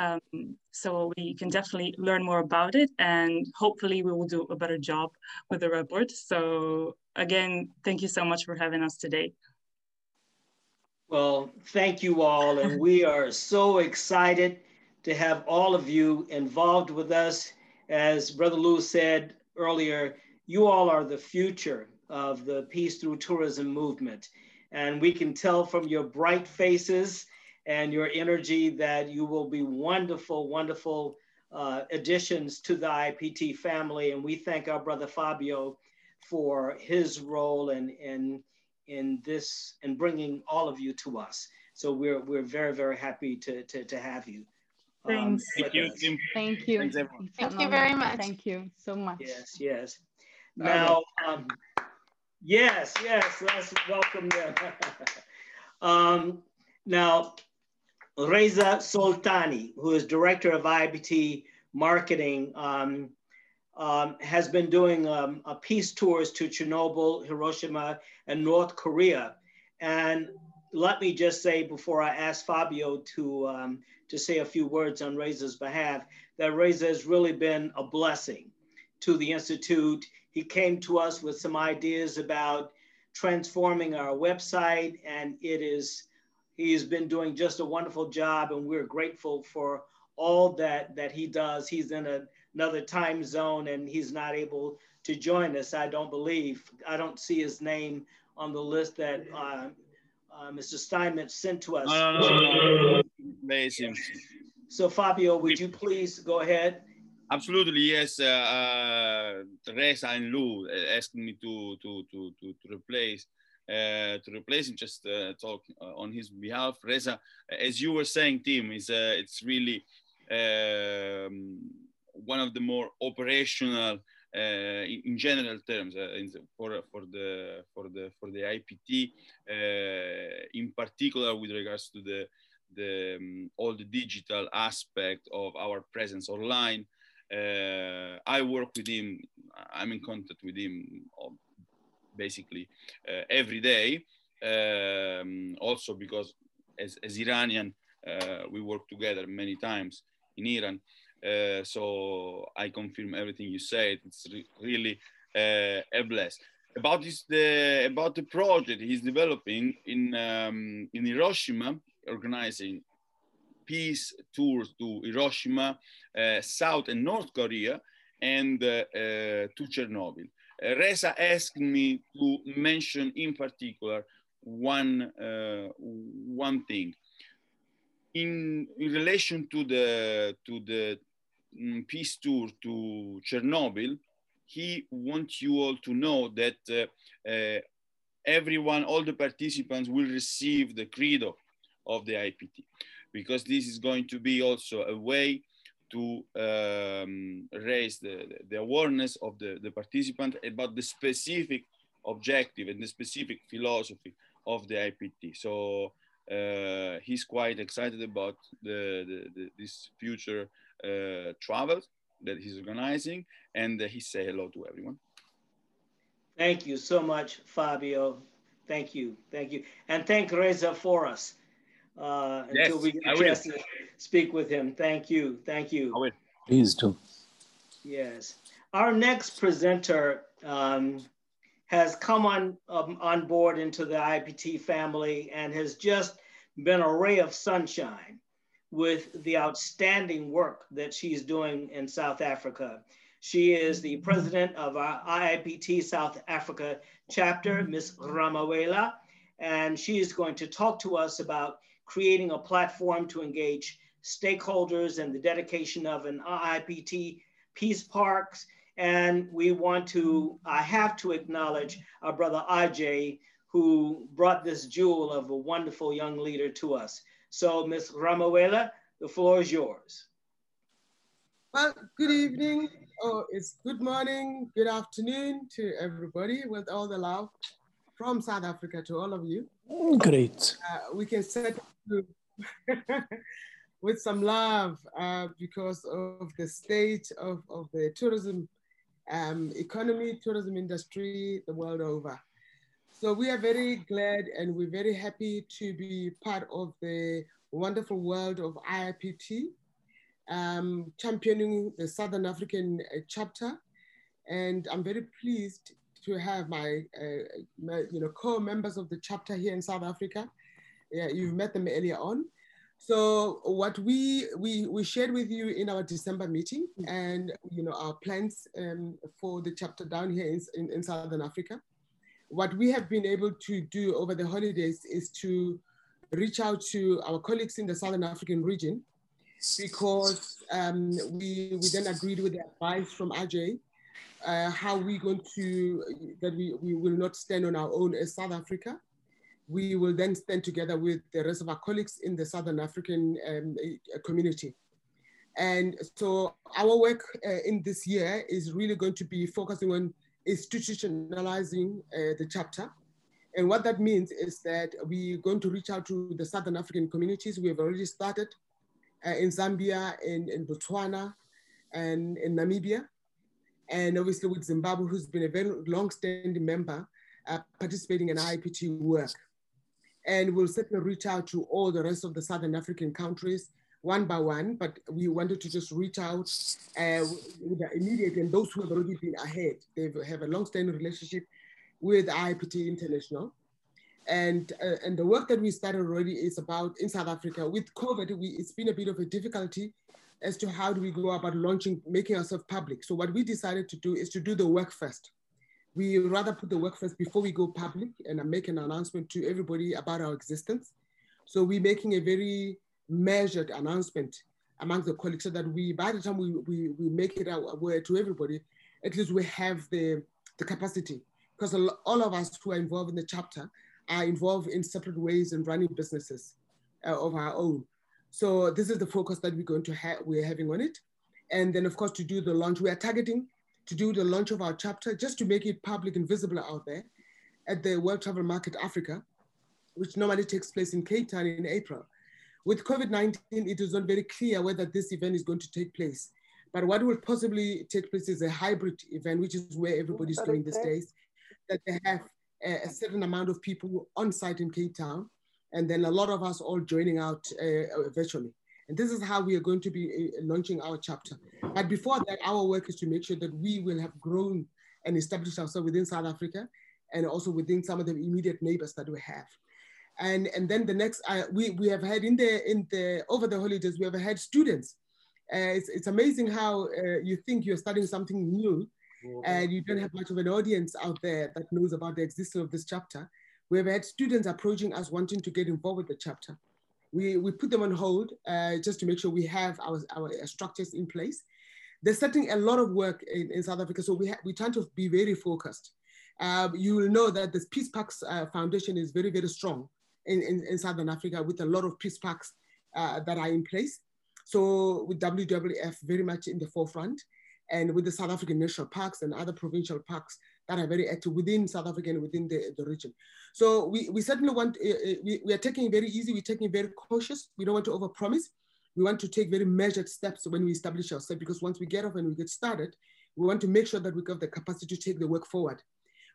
um, so we can definitely learn more about it and hopefully we will do a better job with the report. So again, thank you so much for having us today. Well, thank you all. And we are so excited to have all of you involved with us. As Brother Lou said earlier, you all are the future of the Peace Through Tourism movement. And we can tell from your bright faces and your energy that you will be wonderful, wonderful uh, additions to the IPT family. And we thank our brother Fabio for his role in, in, in this and bringing all of you to us. So we're, we're very, very happy to, to, to have you. Um, Thanks. Thank you. Thank you. Thanks, Thank you very much. Thank you so much. Yes, yes. Now, um, yes, yes, let's welcome them. um, now, Reza Soltani, who is director of IPT marketing, um, um, has been doing um, peace tours to Chernobyl, Hiroshima, and North Korea. And let me just say before I ask Fabio to, um, to say a few words on Reza's behalf, that Reza has really been a blessing to the Institute. He came to us with some ideas about transforming our website, and it is He's been doing just a wonderful job, and we're grateful for all that that he does. He's in a, another time zone, and he's not able to join us. I don't believe. I don't see his name on the list that uh, uh, Mr. Steinmetz sent to us. No. So Fabio, would you please go ahead? Absolutely, yes. Uh, uh, Reza and Lou asked me to to to to, to replace uh, to replace him, just uh, talk uh, on his behalf. Reza, as you were saying, Tim, is it's really um, one of the more operational uh, in, in, general terms uh, in the, for for the for the for the IPT uh, in particular with regards to the the um, all the digital aspect of our presence online. I work with him. I'm in contact with him basically uh, every day. Um, also because as, as Iranian, uh, we work together many times in Iran. Uh, so I confirm everything you said. It's re really a bless. About this, the about the project he's developing in um, in Hiroshima, organizing peace tours to Hiroshima, uh, South and North Korea, and uh, uh, to Chernobyl. Reza asked me to mention in particular one, uh, one thing. In, in relation to the, to the um, peace tour to Chernobyl, he wants you all to know that uh, uh, everyone, all the participants will receive the credo of the IPT because this is going to be also a way to um, raise the, the awareness of the, the participant about the specific objective and the specific philosophy of the IPT. So uh, he's quite excited about the, the, the this future uh, travel that he's organizing, and he say hello to everyone. Thank you so much, Fabio. Thank you, thank you, and thank Reza for us uh, yes, until we get a chance to speak with him. Thank you, thank you. I will. Please do. Yes. Our next presenter um, has come on um, on board into the IPT family and has just been a ray of sunshine with the outstanding work that she's doing in South Africa. She is the president of our IIPT South Africa chapter, Ms. Ramawela, and she is going to talk to us about creating a platform to engage stakeholders and the dedication of an IIPT Peace Parks. And we want to, I have to acknowledge our brother Ajay, who brought this jewel of a wonderful young leader to us. So Ms. Ramawela, the floor is yours. Well, good evening, or it's good morning, good afternoon to everybody with all the love from South Africa to all of you. Great. Uh, we can set with some love uh, because of the state of, of the tourism um, economy, tourism industry the world over. So we are very glad and we're very happy to be part of the wonderful world of IIPT, um, championing the Southern African uh, chapter. And I'm very pleased to have my, uh, my you know, co-members of the chapter here in South Africa. Yeah, you've met them earlier on. So what we, we, we shared with you in our December meeting and you know our plans um, for the chapter down here in, in, in Southern Africa what we have been able to do over the holidays is to reach out to our colleagues in the Southern African region because um, we, we then agreed with the advice from Ajay uh, how we going to, that we, we will not stand on our own as South Africa. We will then stand together with the rest of our colleagues in the Southern African um, community. And so our work uh, in this year is really going to be focusing on institutionalizing uh, the chapter. And what that means is that we're going to reach out to the Southern African communities. We have already started uh, in Zambia, in, in Botswana, and in Namibia. And obviously with Zimbabwe, who's been a very long-standing member uh, participating in IPT work. And we'll certainly reach out to all the rest of the Southern African countries one by one, but we wanted to just reach out uh, with the immediate and those who have already been ahead. They have a long-standing relationship with IPT International. And, uh, and the work that we started already is about in South Africa. With COVID, we, it's been a bit of a difficulty as to how do we go about launching, making ourselves public. So what we decided to do is to do the work first. We rather put the work first before we go public and make an announcement to everybody about our existence. So we're making a very measured announcement among the colleagues so that we, by the time we, we, we make it aware to everybody, at least we have the, the capacity. Because all of us who are involved in the chapter are involved in separate ways in running businesses uh, of our own. So this is the focus that we're going to have, we're having on it. And then of course, to do the launch, we are targeting to do the launch of our chapter just to make it public and visible out there at the World Travel Market Africa, which normally takes place in Cape Town in April. With COVID-19, it is not very clear whether this event is going to take place. But what will possibly take place is a hybrid event, which is where everybody's going these days, that they have a, a, certain amount of people on site in Cape Town, and then a lot of us all joining out uh, virtually. And this is how we are going to be uh, launching our chapter. But before that, our work is to make sure that we will have grown and established ourselves within South Africa and also within some of the immediate neighbors that we have. And and then the next uh, we we have had in the in the over the holidays we have had students. Uh, it's, it's amazing how uh, you think you're studying something new and you don't have much of an audience out there that knows about the existence of this chapter. We have had students approaching us wanting to get involved with the chapter we, we put them on hold uh, just to make sure we have our, our structures in place they're starting a lot of work in, in South Africa, so we, we try to be very focused. Uh, you will know that the Peace Parks uh, Foundation is very, very strong in, in, in Southern Africa with a lot of peace parks uh, that are in place. So with WWF very much in the forefront and with the South African national parks and other provincial parks that are very active within South Africa and within the, the region. So we, we certainly want, uh, uh we, we are taking very easy, we're taking very cautious. We don't want to overpromise. We want to take very measured steps when we establish ourselves because once we get off and we get started, we want to make sure that we have the capacity to take the work forward.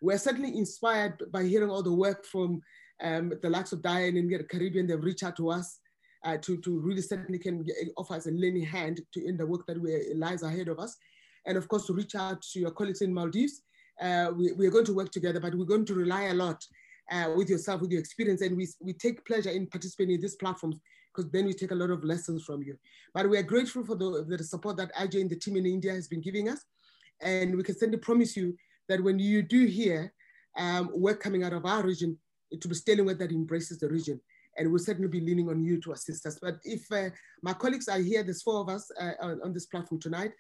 We're certainly inspired by hearing all the work from um, the likes of Diane in the Caribbean. They've reached out to us uh, to, to really certainly can offer us a lending hand to in the work that we, lies ahead of us. And of course, to reach out to your colleagues in Maldives. Uh, we, we, are going to work together, but we're going to rely a lot uh, with yourself, with your experience. And we, we take pleasure in participating in these platforms because then we take a lot of lessons from you. But we are grateful for the, the support that Ajay and the team in India has been giving us. And we can certainly promise you that when you do hear um, work coming out of our region, it will be sterling work that embraces the region. And we'll certainly be leaning on you to assist us. But if uh, my colleagues are here, there's four of us uh, on, on, this platform tonight,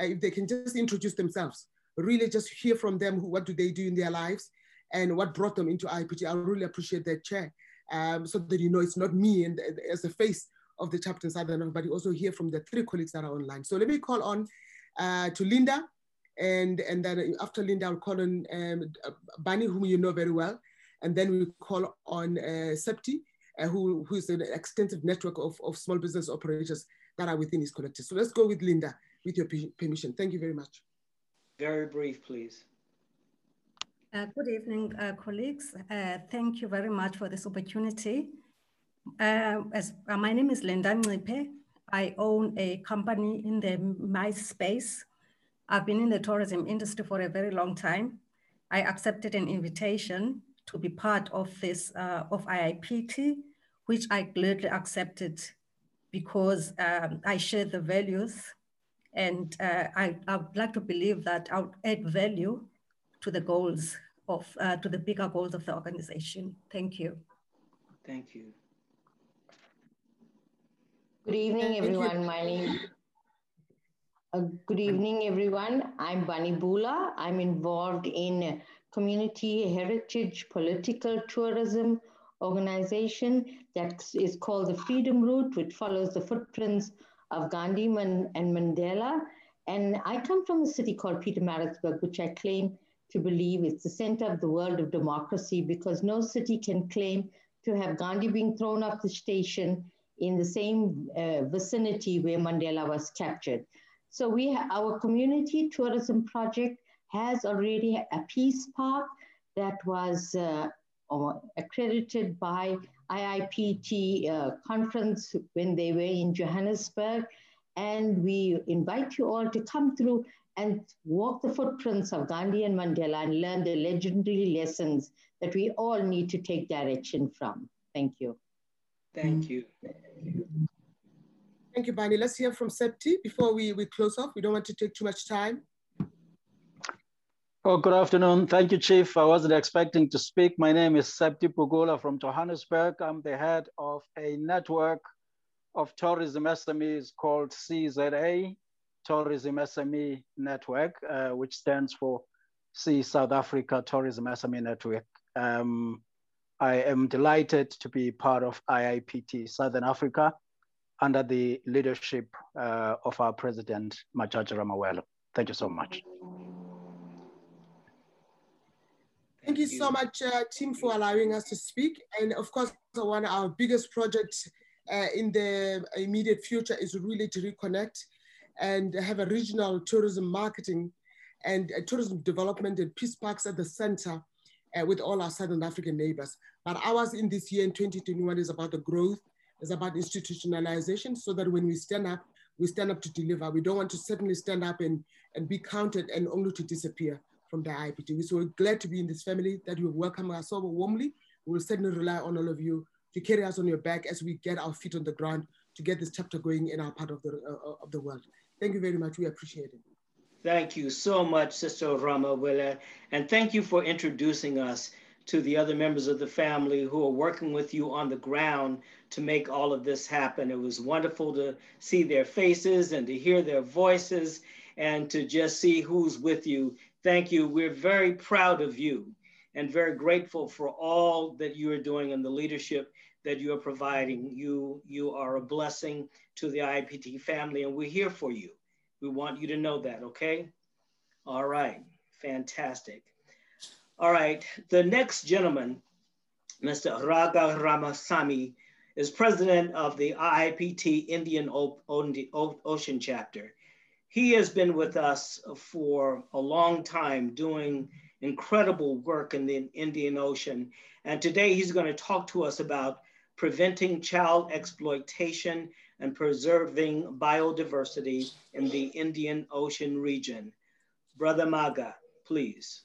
uh, if they can just introduce themselves, really just hear from them, who, what do they do in their lives, and what brought them into IPT. I really appreciate that chair, um, so that you know it's not me and as the face of the chapter in Southern Africa, but you also hear from the three colleagues that are online. So let me call on uh, to Linda, and, and then after Linda, I'll call on um, Bani, whom you know very well. And then we call on uh, Septi, uh, who, who is an extensive network of, of small business operators that are within his collective. So let's go with Linda, with your permission. Thank you very much. Very brief, please. Uh, good evening, uh, colleagues. Uh, thank you very much for this opportunity. Uh, as, uh, my name is Linda Ncipe. I own a company in the MICE space I've been in the tourism industry for a very long time. I accepted an invitation to be part of this, uh, of IIPT, which I gladly accepted because um, I share the values and uh, I, I would like to believe that I'll add value to the goals of, uh, to the bigger goals of the organization. Thank you. Thank you. Good evening, everyone. My name, uh, good evening, everyone. I'm Bunny Bula. I'm involved in community heritage political tourism organization that is called the Freedom Route, which follows the footprints of Gandhi and Mandela. And I come from a city called Pietermaritzburg, which I claim to believe is the center of the world of democracy because no city can claim to have Gandhi being thrown off the station in the same uh, vicinity where Mandela was captured. So we, our community tourism project has already a peace park that was uh, accredited by IIPT uh, conference when they were in Johannesburg. And we invite you all to come through and walk the footprints of Gandhi and Mandela and learn the legendary lessons that we all need to take direction from. Thank you. Thank you. Thank you, Bani. Let's hear from Septi before we, we close off. We don't want to take too much time. Oh, good afternoon. Thank you, Chief. I wasn't expecting to speak. My name is Septi Pugula from Johannesburg. I'm the head of a network of tourism SMEs called CZA, Tourism SME Network, uh, which stands for C South Africa Tourism SME Network. Um, I am delighted to be part of IIPT Southern Africa under the leadership uh, of our president, Mmatsatsi Ramawelo. Thank you so much. Thank you so much, uh, Tim, for allowing us to speak. And of course, one of our biggest projects uh, in the immediate future is really to reconnect and have a regional tourism marketing and uh, tourism development and peace parks at the center uh, with all our Southern African neighbors. But ours in this year in 2021 is about the growth is about institutionalization so that when we stand up, we stand up to deliver. We don't want to certainly stand up and, and be counted and only to disappear from the IPT. So we're glad to be in this family that you welcome us so warmly. We will certainly rely on all of you to carry us on your back as we get our feet on the ground to get this chapter going in our part of the, uh, of the world. Thank you very much. We appreciate it. Thank you so much, Sister Ramawelo, and thank you for introducing us to the other members of the family who are working with you on the ground to make all of this happen. It was wonderful to see their faces and to hear their voices and to just see who's with you. Thank you. We're very proud of you and very grateful for all that you are doing and the leadership that you are providing. You, you are a blessing to the IPT family and we're here for you. We want you to know that, okay? All right, fantastic. All right, the next gentleman, Mr. Maga Ramasamy, is president of the IIPT Indian Ocean chapter. He has been with us for a long time doing incredible work in the Indian Ocean. And today he's going to talk to us about preventing child exploitation and preserving biodiversity in the Indian Ocean region. Brother Maga, please.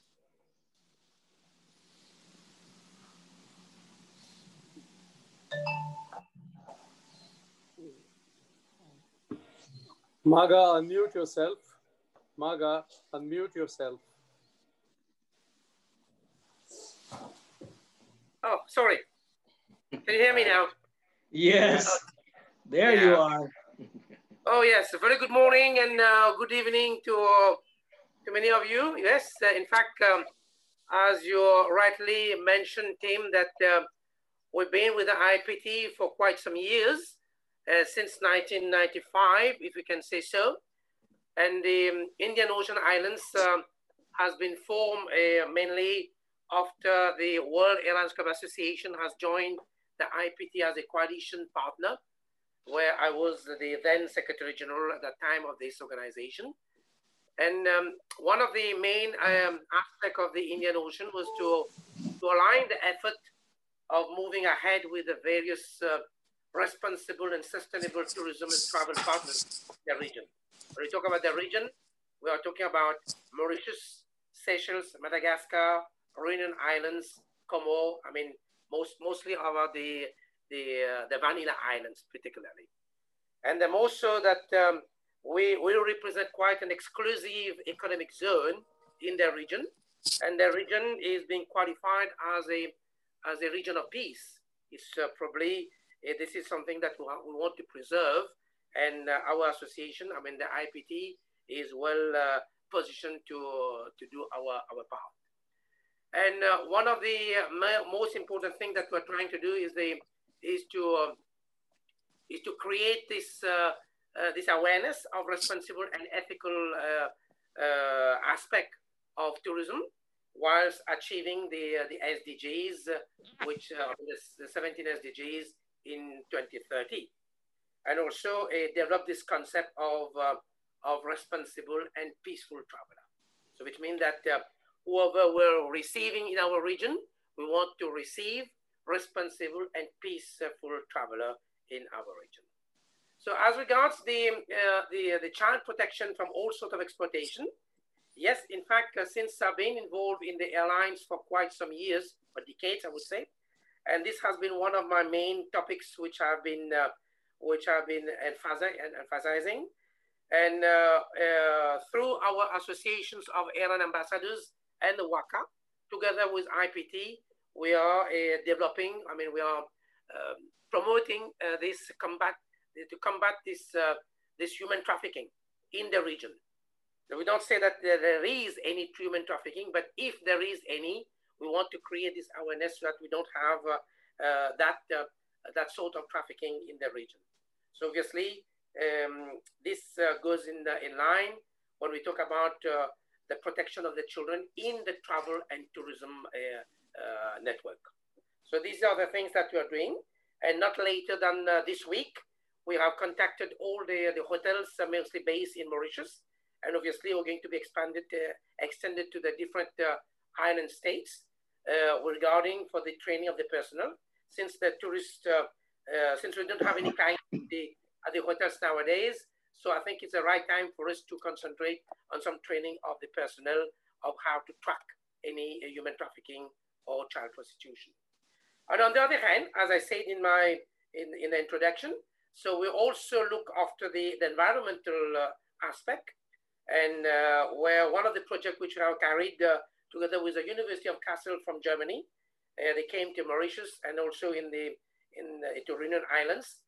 Maga, unmute yourself. Maga, unmute yourself. Oh, sorry. Can you hear me now? Yes. Oh, there yeah. you are. oh, yes. A very good morning and uh, good evening to, uh, to many of you. Yes, uh, in fact, um, as you rightly mentioned, Tim, that uh, we've been with the IPT for quite some years. Uh, since 1995, if we can say so. And the um, Indian Ocean Islands uh, has been formed uh, mainly after the World Airlines Club Association has joined the IPT as a coalition partner, where I was the then Secretary General at the time of this organization. And um, one of the main um, aspects of the Indian Ocean was to, to align the effort of moving ahead with the various uh, responsible and sustainable tourism and travel partners in the region. When we talk about the region, we are talking about Mauritius, Seychelles, Madagascar, Reunion Islands, Como. I mean, most mostly about the the uh, the Vanilla Islands, particularly, and then also that um, we we represent quite an exclusive economic zone in the region, and the region is being qualified as a as a region of peace. It's uh, probably Eh, this is something that we, we want to preserve. And uh, our association, I mean, the IPT is well uh, positioned to, to do our, our part. And uh, one of the uh, most important things that we're trying to do is, the, is, to, um, is to create this, uh, this awareness of responsible and ethical aspect of tourism whilst achieving the, the SDGs, which uh, the, the 17 SDGs in 2030. And also uh, develop this concept of, uh, of responsible and peaceful traveler. So which means that uh, whoever we're receiving in our region, we want to receive responsible and peaceful traveler in our region. So as regards the, uh, the, the child protection from all sort of exploitation, yes, in fact, uh, since I've been involved in the airlines for quite some years, or decades, I would say, and this has been one of my main topics which I've been uh, which I've been emphasizing. And uh, uh, through our associations of airline ambassadors and the WACA, together with IPT, we are uh, developing, I mean, we are um, promoting this combat, to combat this, this human trafficking in the region. We don't say that there is any human trafficking, but if there is any, we want to create this awareness so that we don't have uh, uh, that, uh, that sort of trafficking in the region. So obviously, um, this goes in, the, in line when we talk about the protection of the children in the travel and tourism network. So these are the things that we are doing. And not later than this week, we have contacted all the, the hotels uh, mostly based in Mauritius. And obviously, we're going to be expanded, uh, extended to the different uh, island states uh, regarding for the training of the personnel. Since the tourist, uh, uh, since we don't have any kind at the, at the hotels nowadays, so I think it's the right time for us to concentrate on some training of the personnel of how to track any human trafficking or child prostitution. And on the other hand, as I said in my in, in the introduction, so we also look after the, the environmental uh, aspect and uh, where one of the projects which we have carried uh, together with the University of Kassel from Germany. Uh, they came to Mauritius and also in the in the Reunion Islands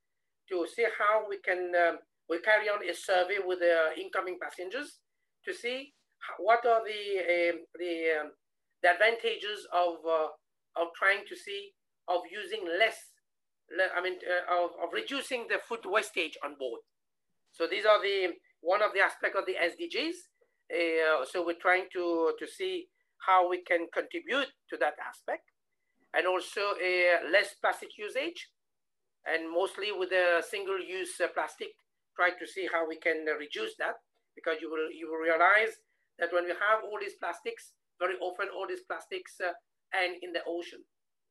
to see how we can um, we carry on a survey with the incoming passengers to see what are the uh, the um, the advantages of uh, of trying to see of using less I mean uh, of, of reducing the food wastage on board. So these are the one of the aspects of the SDGs. Uh, so we're trying to to see how we can contribute to that aspect, and also a less plastic usage, and mostly with a single-use uh, plastic, try to see how we can uh, reduce that, because you will you will realize that when we have all these plastics, very often all these plastics uh, end in the ocean,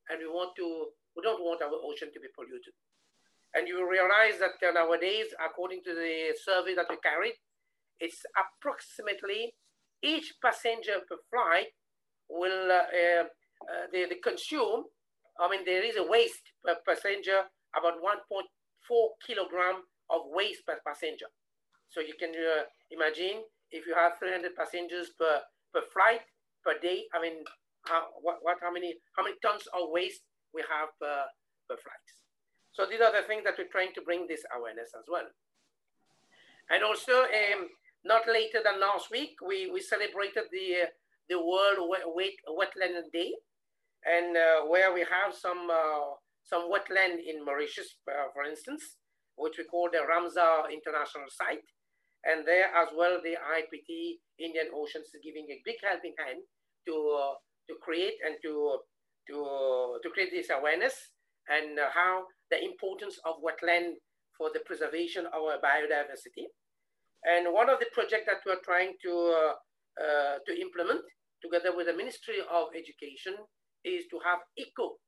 and we want to we don't want our ocean to be polluted. And you will realize that uh, nowadays, according to the survey that we carried, it's approximately each passenger per flight will uh, uh, they, they consume, I mean, there is a waste per passenger, about 1.4 kilogram of waste per passenger. So you can uh, imagine if you have 300 passengers per, per flight per day, I mean, how, what, what, how many, how many tons of waste we have per, per. So these are the things that we're trying to bring this awareness as well. And also, um, not later than last week, we, we celebrated the, uh, the World Wet, Wetland Day, and uh, where we have some, uh, some wetland in Mauritius, uh, for instance, which we call the Ramsar International Site. And there as well, the IPT Indian Oceans is giving a big helping hand to, uh, to create and to, to, to create this awareness and how the importance of wetland for the preservation of our biodiversity. And one of the projects that we're trying to, uh, uh, to implement together with the Ministry of Education is to have eco,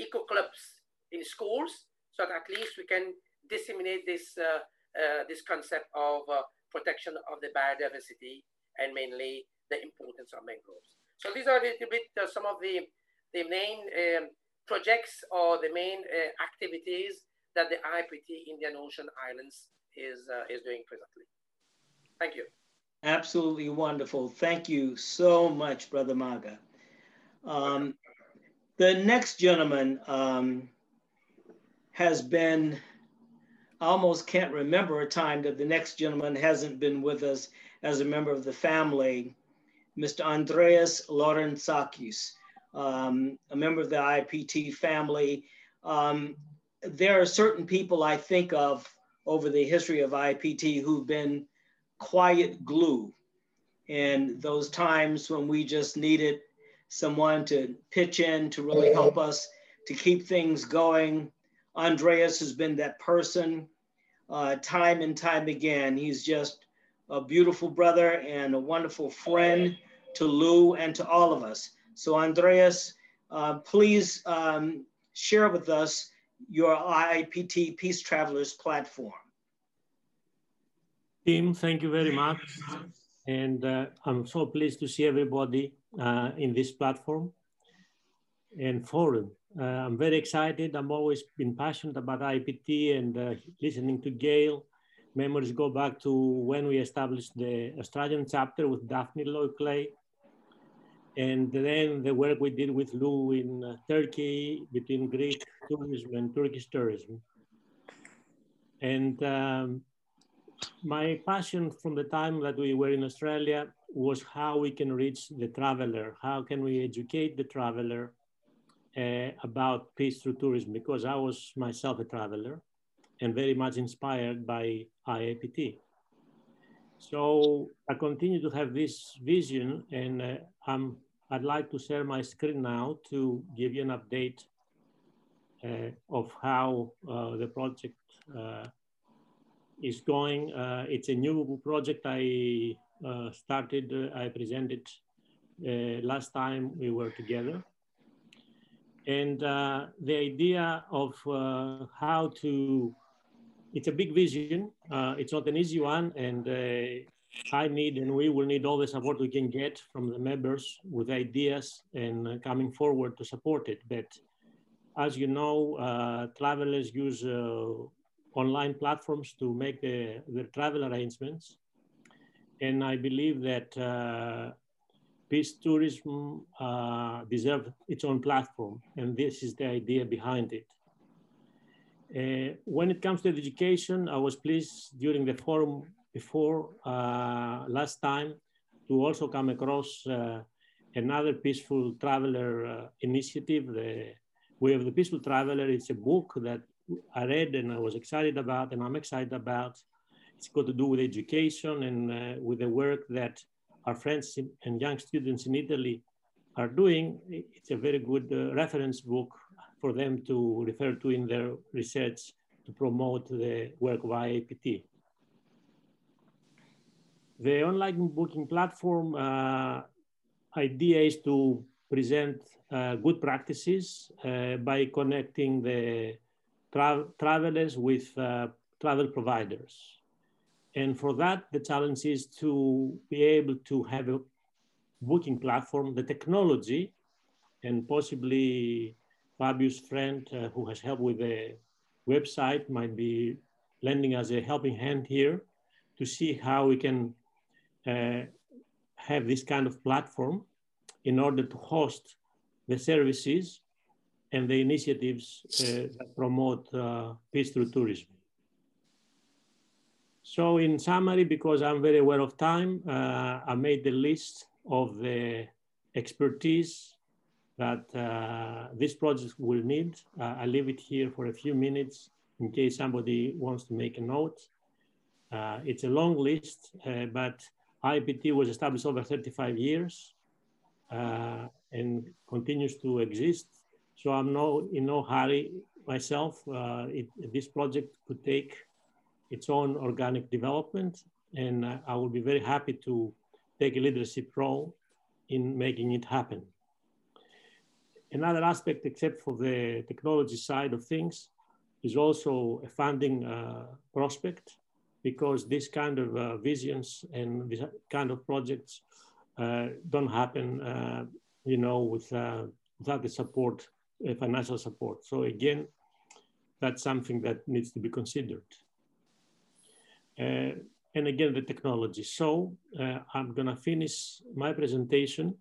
eco clubs in schools so that at least we can disseminate this, uh, uh this concept of uh, protection of the biodiversity and mainly the importance of mangroves. So these are a little bit uh, some of the, the main um, projects or the main uh, activities that the IPT Indian Ocean Islands is, uh, is doing presently. Thank you. Absolutely wonderful. Thank you so much, Brother Maga. Um, the next gentleman um, has been, I almost can't remember a time that the next gentleman hasn't been with us as a member of the family, Mr. Andreas Laurentzakis um, a member of the IPT family. Um, there are certain people I think of over the history of IPT who've been quiet glue in those times when we just needed someone to pitch in to really help us to keep things going. Andreas has been that person uh, time and time again. He's just a beautiful brother and a wonderful friend to Lou and to all of us. So Andreas, uh, please um, share with us your IPT Peace Travelers platform. Tim, thank you very much. And uh, I'm so pleased to see everybody uh, in this platform and forum. Uh, I'm very excited. I've always been passionate about IPT and uh, listening to Gail. Memories go back to when we established the Australian chapter with Daphne Lloyd Clay and then the work we did with Lou in uh, Turkey between Greek tourism and Turkish tourism. And um, my passion from the time that we were in Australia was how we can reach the traveler, how can we educate the traveler uh, about peace through tourism, because I was myself a traveler and very much inspired by IIPT. So I continue to have this vision and uh, I'm I'd like to share my screen now to give you an update uh, of how uh, the project uh, is going. Uh, it's a new project I uh, started, uh, I presented last time we were together. And the idea of how to, it's a big vision. it's not an easy one. And I need and we will need all the support we can get from the members with ideas and coming forward to support it. But as you know, uh, travelers use uh, online platforms to make the, their travel arrangements. And I believe that uh, peace tourism uh, deserves its own platform. And this is the idea behind it. Uh, when it comes to education, I was pleased during the forum before uh, last time to also come across uh, another peaceful traveler uh, initiative, the Way of the Peaceful Traveler. It's a book that I read and I was excited about and I'm excited about. It's got to do with education and uh, with the work that our friends and young students in Italy are doing, it's a very good uh, reference book for them to refer to in their research to promote the work of IIPT. The online booking platform uh, idea is to present uh, good practices uh, by connecting the tra travelers with uh, travel providers. And for that, the challenge is to be able to have a booking platform, the technology, and possibly Fabio's friend uh, who has helped with the website might be lending us a helping hand here to see how we can uh, have this kind of platform in order to host the services and the initiatives uh, that promote uh, peace through tourism. So in summary, because I'm very aware of time, uh, I made the list of the expertise that uh, this project will need. Uh, I leave it here for a few minutes in case somebody wants to make a note. Uh, it's a long list, but IPT was established over 35 years and continues to exist. So I'm no, in no hurry myself. Uh, it, this project could take its own organic development and I will be very happy to take a leadership role in making it happen. Another aspect, except for the technology side of things, is also a funding uh, prospect because this kind of uh, visions and this kind of projects uh, don't happen, uh, you know, with, uh, without the support, financial support. So again, that's something that needs to be considered and again the technology. So uh, I'm gonna finish my presentation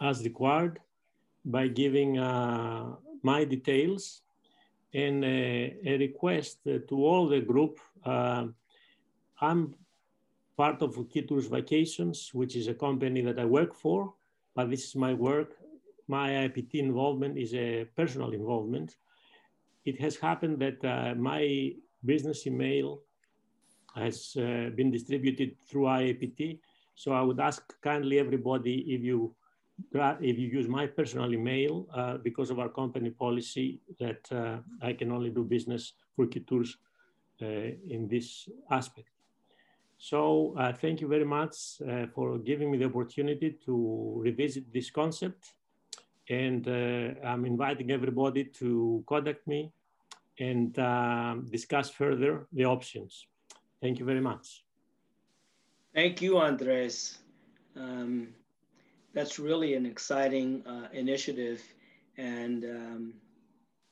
as required by giving uh, my details and a, a request to all the group. Uh, I'm part of Kitours Vacations, which is a company that I work for, but this is my work. My IPT involvement is a personal involvement. It has happened that uh, my business email has uh, been distributed through IIPT. So I would ask kindly everybody if you if you use my personal email uh, because of our company policy that uh, I can only do business for Kitours uh, in this aspect. So uh, thank you very much uh, for giving me the opportunity to revisit this concept. And I'm inviting everybody to contact me and um, discuss further the options. Thank you very much. Thank you, Andres. Um, that's really an exciting uh, initiative, and um,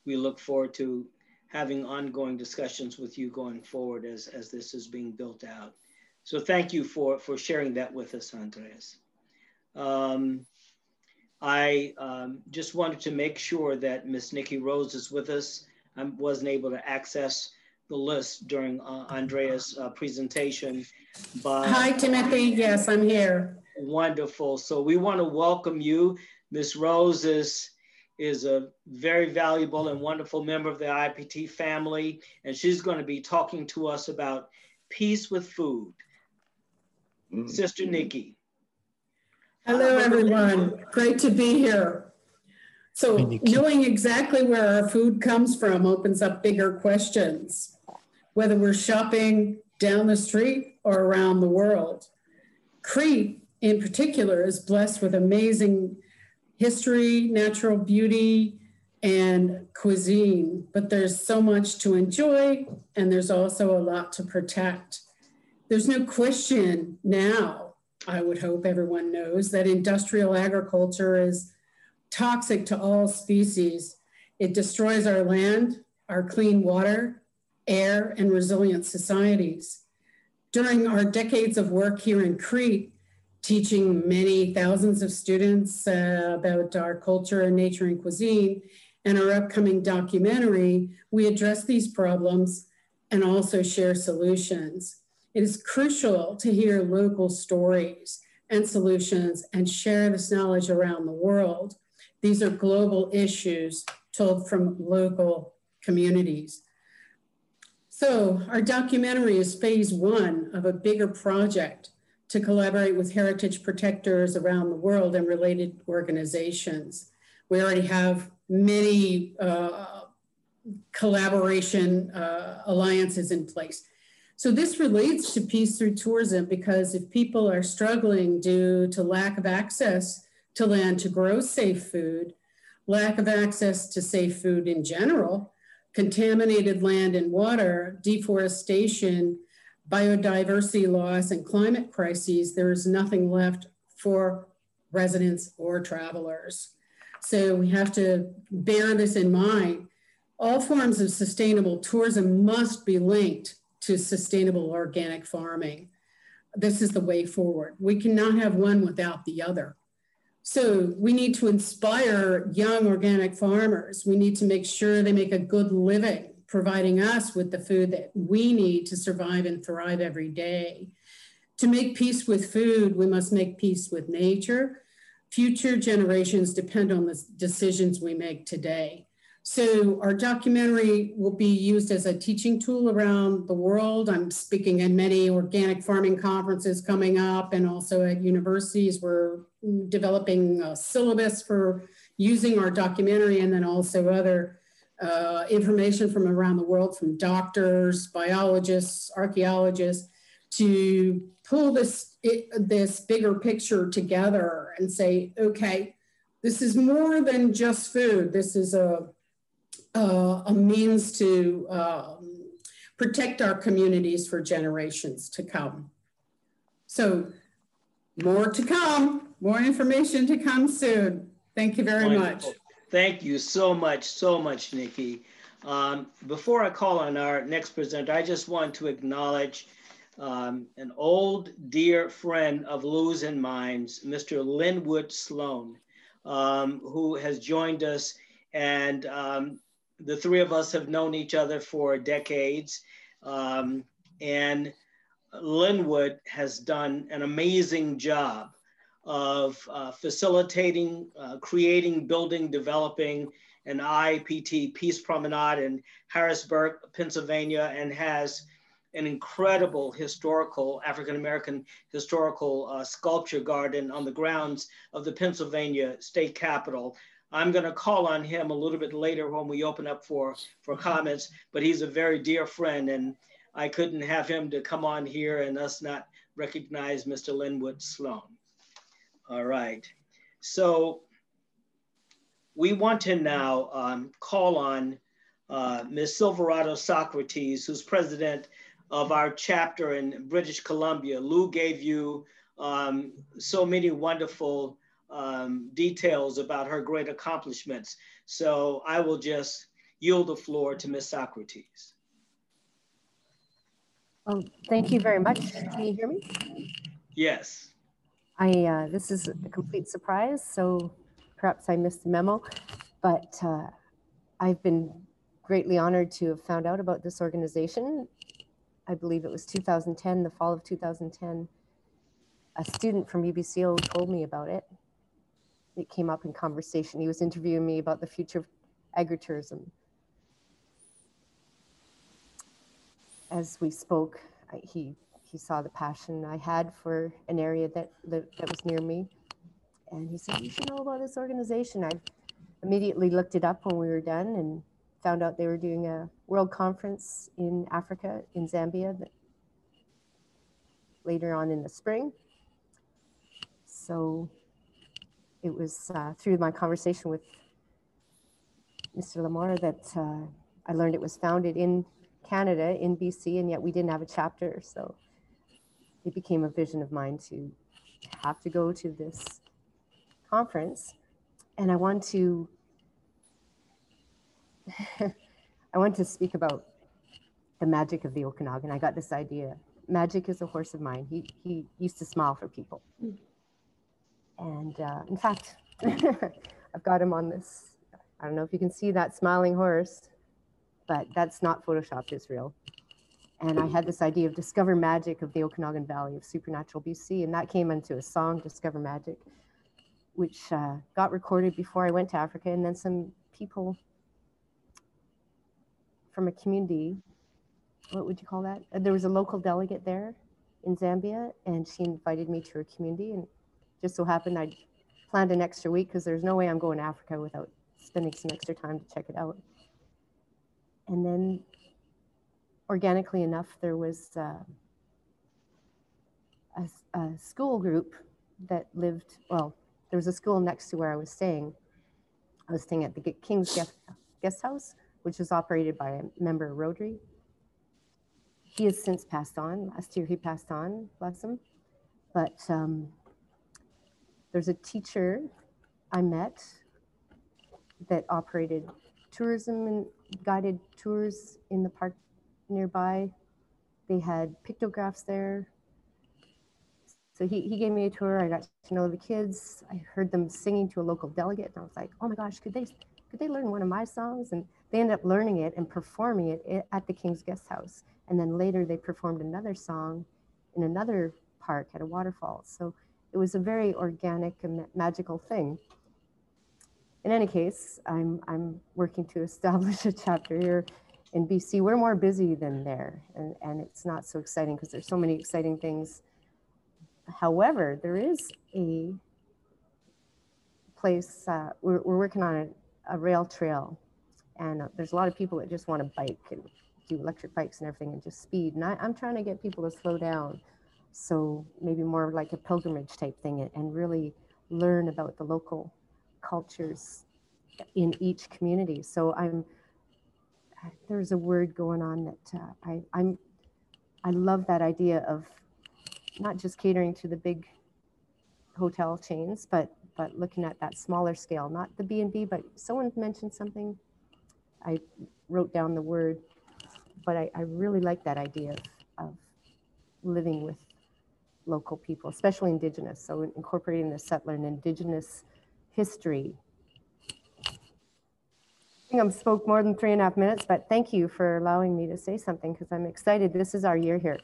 we look forward to having ongoing discussions with you going forward as, as this is being built out. So thank you for, for sharing that with us, Andres. Um, I um, just wanted to make sure that Miss Nikki Rose is with us. I wasn't able to access the list during uh, Andrea's uh, presentation. But Hi, Timothy. Yes, I'm here. Wonderful. So we want to welcome you. Miss Rose is, is a very valuable and wonderful member of the IPT family, and she's going to be talking to us about peace with food. Mm. Sister Nikki. Hello, everyone. Great to be here. So knowing exactly where our food comes from opens up bigger questions whether we're shopping down the street or around the world. Crete, in particular, is blessed with amazing history, natural beauty, and cuisine, but there's so much to enjoy, and there's also a lot to protect. There's no question now, I would hope everyone knows, that industrial agriculture is toxic to all species. It destroys our land, our clean water, air, and resilient societies. During our decades of work here in Crete, teaching many thousands of students uh, about our culture and nature and cuisine, and our upcoming documentary, we address these problems and also share solutions. It is crucial to hear local stories and solutions and share this knowledge around the world. These are global issues told from local communities. So our documentary is phase one of a bigger project to collaborate with heritage protectors around the world and related organizations. We already have many uh, collaboration uh, alliances in place. So this relates to peace through tourism because if people are struggling due to lack of access to land to grow safe food, lack of access to safe food in general, contaminated land and water, deforestation, biodiversity loss, and climate crises, there is nothing left for residents or travelers. So we have to bear this in mind. All forms of sustainable tourism must be linked to sustainable organic farming. This is the way forward. We cannot have one without the other. So we need to inspire young organic farmers. We need to make sure they make a good living, providing us with the food that we need to survive and thrive every day. To make peace with food, we must make peace with nature. Future generations depend on the decisions we make today. So our documentary will be used as a teaching tool around the world. I'm speaking at many organic farming conferences coming up and also at universities. We're developing a syllabus for using our documentary and then also other uh, information from around the world from doctors, biologists, archaeologists to pull this, it, this bigger picture together and say, okay, this is more than just food. This is a uh, a means to um, protect our communities for generations to come. So more to come, more information to come soon. Thank you very Wonderful. much. Thank you so much, so much, Nikki. Um, before I call on our next presenter, I just want to acknowledge um, an old dear friend of Lou's and Mine's, Mr. Lenwood Sloan, um, who has joined us. And um, the three of us have known each other for decades. Um, and Lenwood has done an amazing job of uh, facilitating, uh, creating, building, developing an IPT Peace Promenade in Harrisburg, Pennsylvania, and has an incredible historical, African American historical uh, sculpture garden on the grounds of the Pennsylvania State Capitol. I'm going to call on him a little bit later when we open up for, for comments, but he's a very dear friend and I couldn't have him to come on here and us not recognize Mr. Lenwood Sloan. All right. So we want to now um, call on uh, Ms. Silverado Socrates, who's president of our chapter in British Columbia. Lou gave you um, so many wonderful um, details about her great accomplishments. So I will just yield the floor to Ms. Socrates. Um, thank you very much. Can you hear me? Yes. I uh, this is a complete surprise, so perhaps I missed the memo, but uh, I've been greatly honored to have found out about this organization. I believe it was 2010, the fall of 2010. A student from UBCO told me about it, it came up in conversation. He was interviewing me about the future of agritourism. As we spoke, I, he he saw the passion I had for an area that, that that was near me, and he said, "You should know about this organization." I immediately looked it up when we were done and found out they were doing a world conference in Africa in Zambia later on in the spring. So it was uh, through my conversation with Mr. D'Amore that uh, I learned it was founded in Canada, in BC, and yet we didn't have a chapter. So it became a vision of mine to have to go to this conference. And I want to, I want to speak about the magic of the Okanagan. I got this idea. Magic is a horse of mine. He, he used to smile for people. And uh, in fact, I've got him on this. I don't know if you can see that smiling horse, but that's not photoshopped, it's real. And I had this idea of discover magic of the Okanagan Valley of supernatural BC, and that came into a song, Discover Magic, which uh, got recorded before I went to Africa. And then some people from a community, what would you call that? There was a local delegate there in Zambia, and she invited me to her community. And just so happened I planned an extra week because there's no way I'm going to Africa without spending some extra time to check it out. And then, organically enough, there was uh, a, a school group that lived, well, there was a school next to where I was staying. I was staying at the King's Guest, Guest House, which was operated by a member of Rotary. He has since passed on. Last year he passed on, bless him. But um, there's a teacher I met that operated tourism and guided tours in the park nearby. They had pictographs there. So he, he gave me a tour. I got to know the kids. I heard them singing to a local delegate, and I was like, oh my gosh, could they could they learn one of my songs? And they ended up learning it and performing it at the King's Guest House. And then later they performed another song in another park at a waterfall. So it was a very organic and magical thing. In any case, I'm, I'm working to establish a chapter here in BC. We're more busy than there, and, and it's not so exciting because there's so many exciting things However, there is a place, uh, we're, we're working on a, a rail trail and uh, there's a lot of people that just want to bike and do electric bikes and everything and just speed. And I, I'm trying to get people to slow down. So maybe more like a pilgrimage type thing and, really learn about the local cultures in each community. So I'm, there's a word going on that uh, I, I'm, I love that idea of not just catering to the big hotel chains, but but looking at that smaller scale, not the B and B, but someone mentioned something. I wrote down the word, but I, I really like that idea of, of living with local people, especially indigenous. So incorporating the settler and indigenous history. I think I spoke more than three and a half minutes, but thank you for allowing me to say something because I'm excited. This is our year here.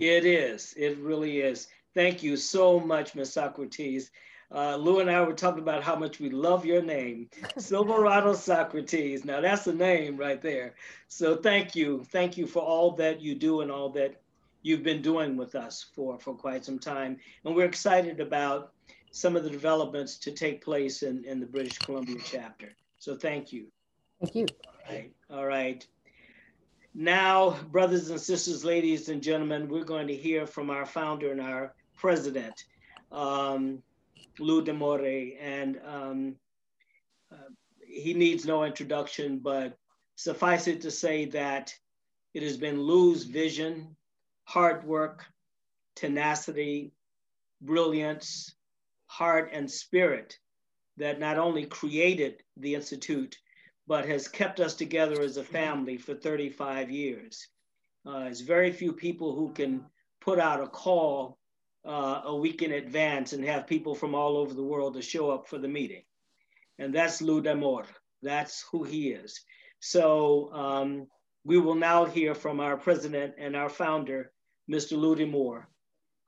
It is. It really is. Thank you so much, Ms. Socrates. Uh, Lou and I were talking about how much we love your name, Silverado Socrates. Now that's a name right there. So thank you. Thank you for all that you do and all that you've been doing with us for, for quite some time. And we're excited about some of the developments to take place in, in the British Columbia chapter. So thank you. Thank you. All right. All right. Now, brothers and sisters, ladies and gentlemen, we're going to hear from our founder and our president, um, Lou D'Amore. And um, uh, he needs no introduction, but suffice it to say that it has been Lou's vision, hard work, tenacity, brilliance, heart, and spirit that not only created the Institute, but has kept us together as a family for 35 years. Uh, there's very few people who can put out a call uh, a week in advance and have people from all over the world to show up for the meeting. And that's Lou D'Amore. That's who he is. So um, we will now hear from our president and our founder, Mr. Lou D'Amore,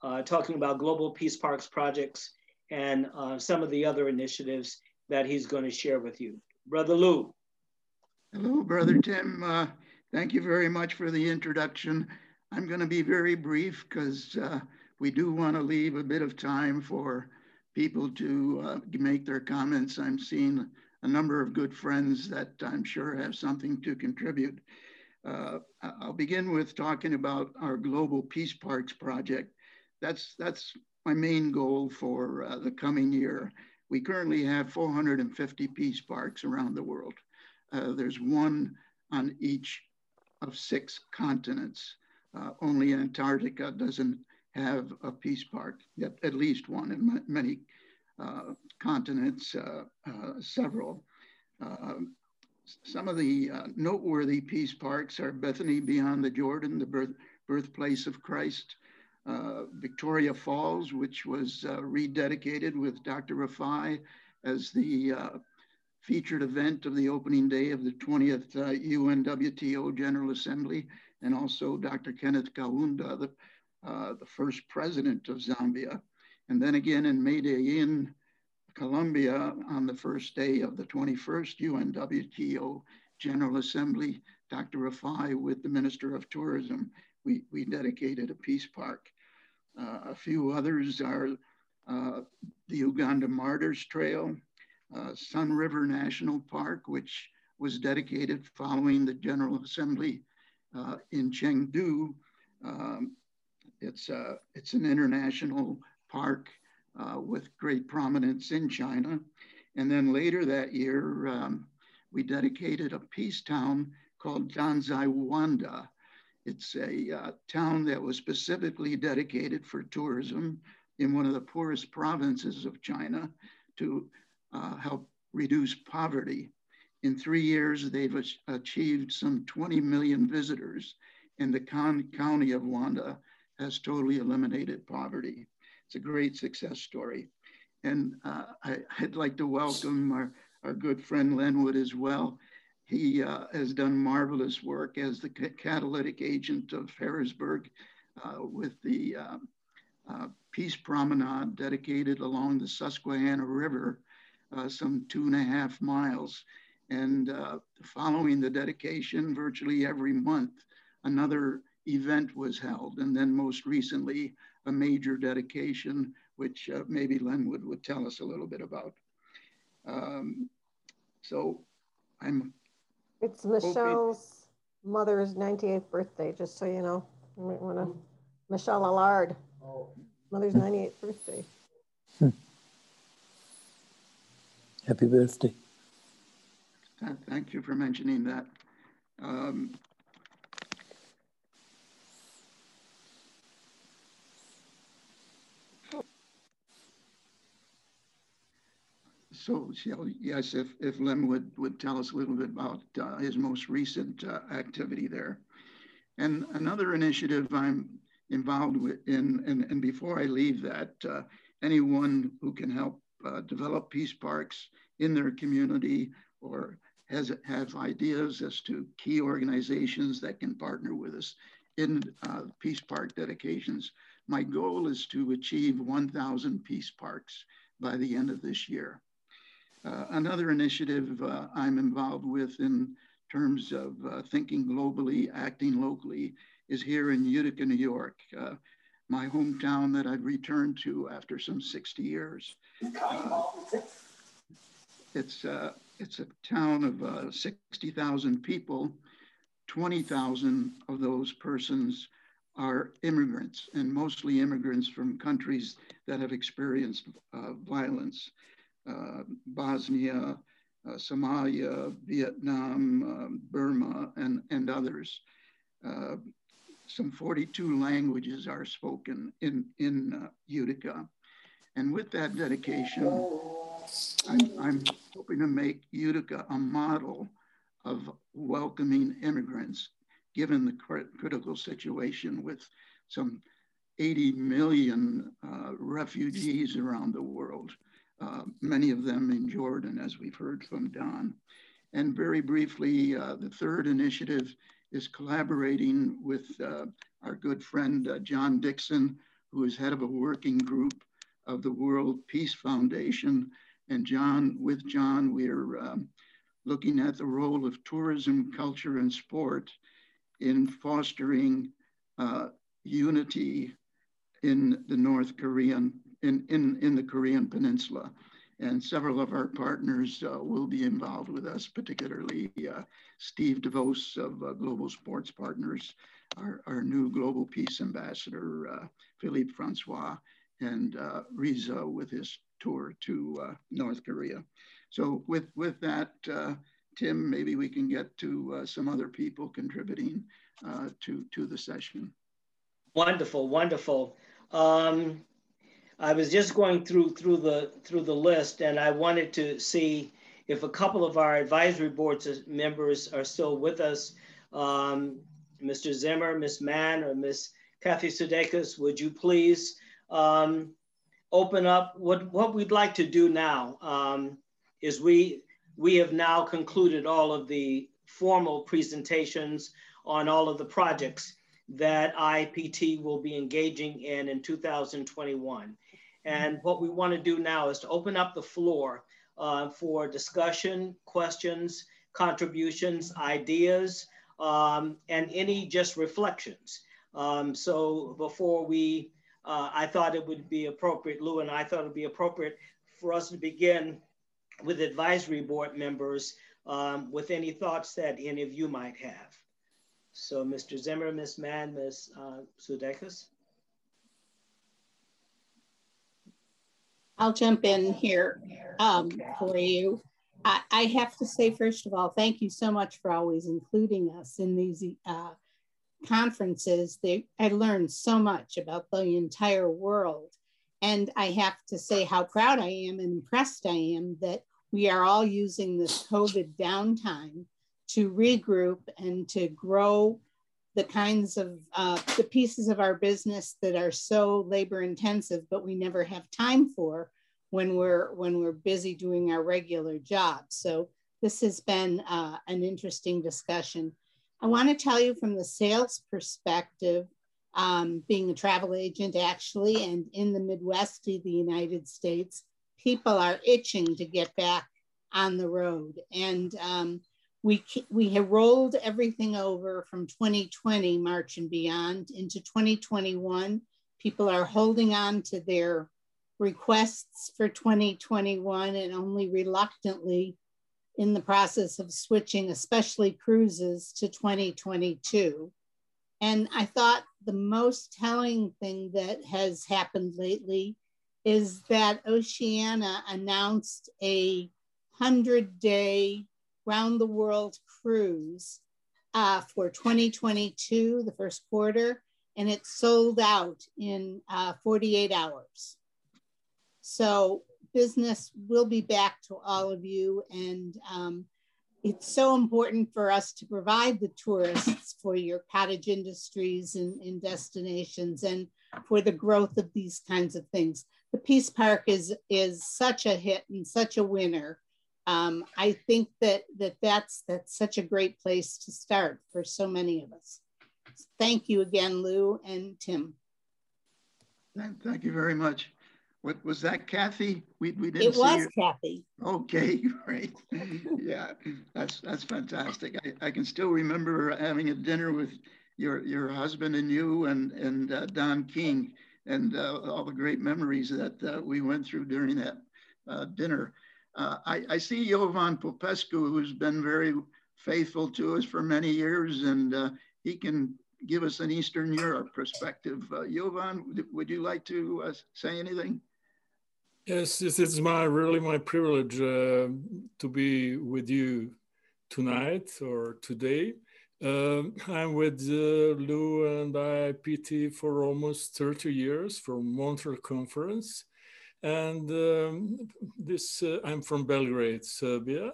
uh, talking about Global Peace Parks projects and uh, some of the other initiatives that he's going to share with you. Brother Lou. Hello, Brother Tim. Uh, thank you very much for the introduction. I'm going to be very brief because uh, we do want to leave a bit of time for people to uh, make their comments. I'm seeing a number of good friends that I'm sure have something to contribute. Uh, I'll begin with talking about our Global Peace Parks project. That's, that's my main goal for uh, the coming year. We currently have 450 peace parks around the world. Uh, there's one on each of six continents. Uh, only Antarctica doesn't have a peace park, yet at least one in many uh, continents, uh, several. Some of the uh, noteworthy peace parks are Bethany Beyond the Jordan, the birth, birthplace of Christ, Victoria Falls, which was rededicated with Dr. Rifai as the featured event of the opening day of the 20th uh, UNWTO General Assembly, and also Dr. Kenneth Kaunda, the, uh, the first president of Zambia. And then again in Medellin, Colombia, on the first day of the 21st UNWTO General Assembly, Dr. Rifai with the Minister of Tourism, we, we dedicated a peace park. Uh, a few others are uh, the Uganda Martyrs Trail, uh, Sun River National Park, which was dedicated following the General Assembly uh, in Chengdu. Um, it's, uh, it's an international park uh, with great prominence in China. And then later that year, um, we dedicated a peace town called Danzhai Wanda. It's a uh, town that was specifically dedicated for tourism in one of the poorest provinces of China to uh, help reduce poverty. In three years, they've achieved some 20 million visitors, and the county of Wanda has totally eliminated poverty. It's a great success story. And uh, I, would like to welcome our, our good friend Lenwood as well. He uh, has done marvelous work as the catalytic agent of Harrisburg uh, with the um, uh, Peace Promenade dedicated along the Susquehanna River, uh, some two and a half miles. And uh, following the dedication, virtually every month, another event was held. And then most recently, a major dedication, which uh, maybe Lenwood would tell us a little bit about. Um, so I'm. It's Michelle's hoping... mother's 98th birthday, just so you know. You might want to, Michelle Allard. Oh. Mother's 98th birthday. Hmm. Happy birthday. Thank you for mentioning that. Um, so, yes, if, if Lenwood, would tell us a little bit about uh, his most recent uh, activity there. And another initiative I'm involved in, and, and before I leave that, uh, anyone who can help uh, develop peace parks in their community or has have ideas as to key organizations that can partner with us in uh, peace park dedications. My goal is to achieve 1,000 peace parks by the end of this year. Uh, another initiative uh, I'm involved with in terms of uh, thinking globally, acting locally, is here in Utica, New York, uh, my hometown that I've returned to after some 60 years. Uh, it's, it's a town of uh, 60,000 people. 20,000 of those persons are immigrants, and mostly immigrants from countries that have experienced violence. Uh, Bosnia, Somalia, Vietnam, um, Burma, and, and others. Uh, some 42 languages are spoken in, in uh, Utica. And with that dedication, I'm, I'm hoping to make Utica a model of welcoming immigrants, given the critical situation with some 80 million uh, refugees around the world, uh, many of them in Jordan, as we've heard from Don. And very briefly, uh, the third initiative is collaborating with uh, our good friend uh, John Dixon, who is head of a working group of the World Peace Foundation. And John, with John, we're um, looking at the role of tourism, culture, and sport in fostering uh, unity in the North Korean, in, in, in the Korean Peninsula and several of our partners uh, will be involved with us, particularly uh, Steve DeVos of uh, Global Sports Partners, our, our new Global Peace Ambassador, uh, Philippe Francois, and uh, Riza with his tour to uh, North Korea. So with, with that, Tim, maybe we can get to some other people contributing to, to the session. Wonderful, wonderful. Um, I was just going through through the through the list, and I wanted to see if a couple of our advisory boards members are still with us. Um, Mr. Zimmer, Ms. Mann, or Ms. Kathy Sudeikis, would you please um, open up what what we'd like to do now um, is we we have now concluded all of the formal presentations on all of the projects that IPT will be engaging in in 2021. And what we want to do now is to open up the floor uh, for discussion, questions, contributions, ideas, um, and any just reflections. Um, so before we uh, I thought it would be appropriate, Lou and I thought it would be appropriate for us to begin with advisory board members um, with any thoughts that any of you might have. So Mr. Zimmer, Ms. Mann, Ms. Uh, Sudeikis. I'll jump in here um, for you. I, I, have to say, first of all, thank you so much for always including us in these uh, conferences. They, I learned so much about the entire world. And I have to say how proud I am and impressed I am that we are all using this COVID downtime to regroup and to grow the kinds of uh, the pieces of our business that are so labor intensive, but we never have time for when we're when we're busy doing our regular jobs. So this has been uh, an interesting discussion. I want to tell you from the sales perspective, um, being a travel agent actually, and in the Midwest of the United States, people are itching to get back on the road. And um, we, we have rolled everything over from 2020, March and beyond, into 2021. People are holding on to their requests for 2021 and only reluctantly in the process of switching, especially cruises, to 2022. And I thought the most telling thing that has happened lately is that Oceania announced a 100 day round the world cruise uh, for 2022, the first quarter, and it sold out in uh, 48 hours. So business will be back to all of you. And um, it's so important for us to provide the tourists for your cottage industries and, and destinations and for the growth of these kinds of things. The Peace Park is, is such a hit and such a winner um, I think that, that that's, that's such a great place to start for so many of us. Thank you again, Lou and Tim. Thank you very much. What was that, Kathy? We, we didn't it was you. Kathy. Okay, great. yeah, that's that's fantastic. I, I can still remember having a dinner with your your husband and you and and uh, Don King and uh, all the great memories that uh, we went through during that uh, dinner. Uh, I, I, see Jovan Popescu, who's been very faithful to us for many years, and uh, he can give us an Eastern Europe perspective. Uh, Jovan, would you like to uh, say anything? Yes, this is my really my privilege uh, to be with you tonight or today. Um, I'm with uh, Lou and IIPT for almost 30 years from Montreal Conference. And um, this, uh, I'm from Belgrade, Serbia,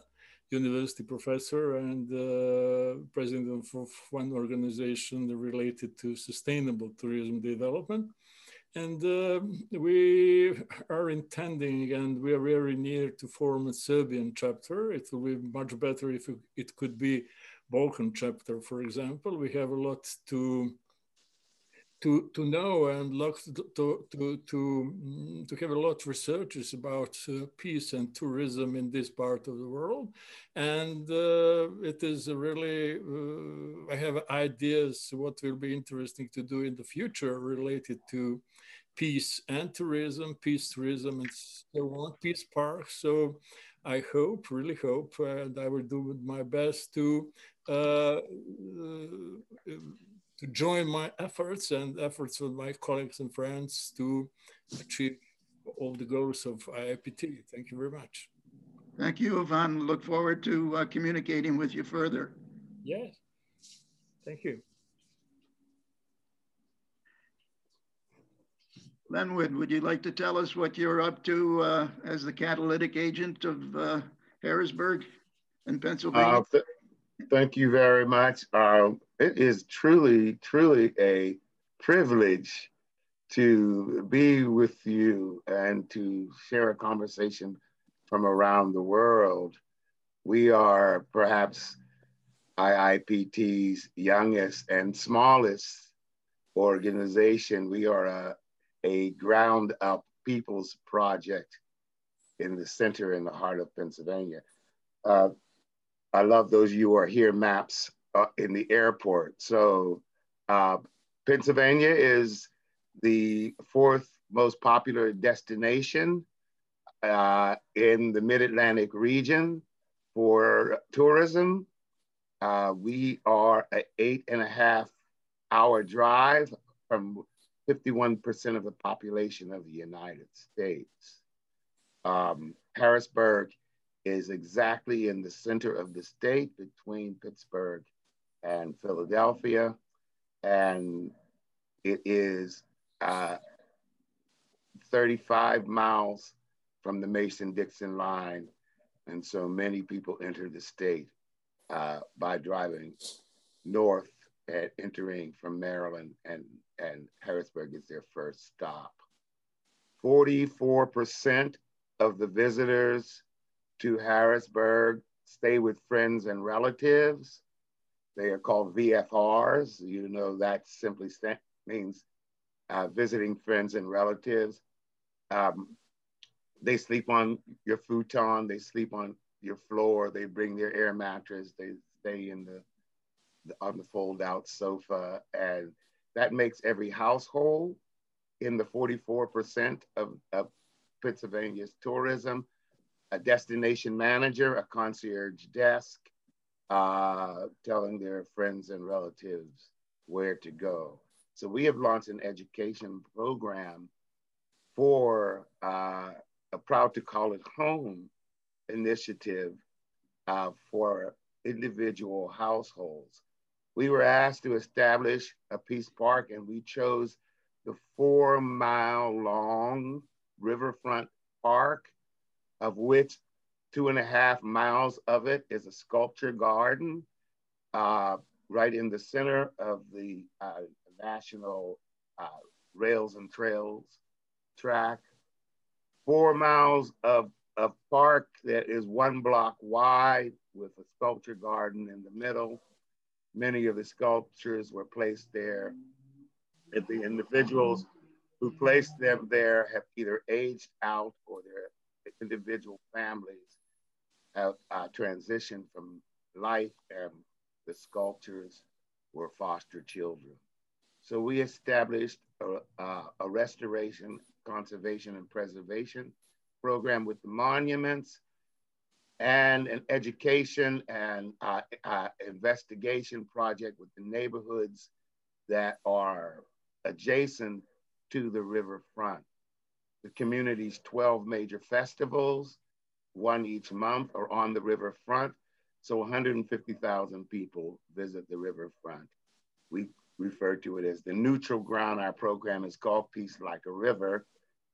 university professor and uh, president of one organization related to sustainable tourism development. And uh, we are intending, and we are very near to form a Serbian chapter. It will be much better if it could be Balkan chapter, for example. We have a lot to to, to know and look to, to, to, to, mm, have a lot of researches about uh, peace and tourism in this part of the world. And uh, it is really, uh, I have ideas what will be interesting to do in the future related to peace and tourism, peace tourism and so on, peace park. So I hope, really hope, and I will do my best to uh, uh, to join my efforts and efforts with my colleagues and friends to achieve all the goals of IIPT. Thank you very much. Thank you, Ivan. Look forward to uh, communicating with you further. Yes. Thank you. Lenwood, would you like to tell us what you're up to uh, as the catalytic agent of uh, Harrisburg in Pennsylvania? Uh, th thank you very much. It is truly, truly a privilege to be with you and to share a conversation from around the world. We are perhaps IIPT's youngest and smallest organization. We are a, a ground up people's project in the center in the heart of Pennsylvania. Uh, I love those of you are here maps uh, in the airport. So uh, Pennsylvania is the fourth most popular destination uh, in the mid-Atlantic region for tourism. Uh, we are an eight and a half hour drive from 51% of the population of the United States. Um, Harrisburg is exactly in the center of the state between Pittsburgh and Philadelphia. And it is uh, 35 miles from the Mason-Dixon line. And so many people enter the state uh, by driving north and entering from Maryland and, and Harrisburg is their first stop. 44% of the visitors to Harrisburg stay with friends and relatives. They are called VFRs. You know, that simply means uh, visiting friends and relatives. Um, they sleep on your futon, they sleep on your floor, they bring their air mattress, they stay in the, the on the fold out sofa. And that makes every household in the 44% of, of Pennsylvania's tourism, a destination manager, a concierge desk, uh, telling their friends and relatives where to go. So we have launched an education program for uh, a Proud to Call It Home initiative uh, for individual households. We were asked to establish a peace park and we chose the four mile long riverfront park, of which two and a half miles of it is a sculpture garden uh, right in the center of the uh, national uh, rails and trails track. Four miles of, of park that is one block wide with a sculpture garden in the middle. Many of the sculptures were placed there. And the individuals who placed them there have either aged out or their individual families uh, transitioned from life and the sculptures were foster children. So we established a, a, restoration, conservation, and preservation program with the monuments and an education and uh, uh, investigation project with the neighborhoods that are adjacent to the riverfront. The community's 12 major festivals, one each month, are on the riverfront. So 150,000 people visit the riverfront. We refer to it as the neutral ground. Our program is called Peace Like a River,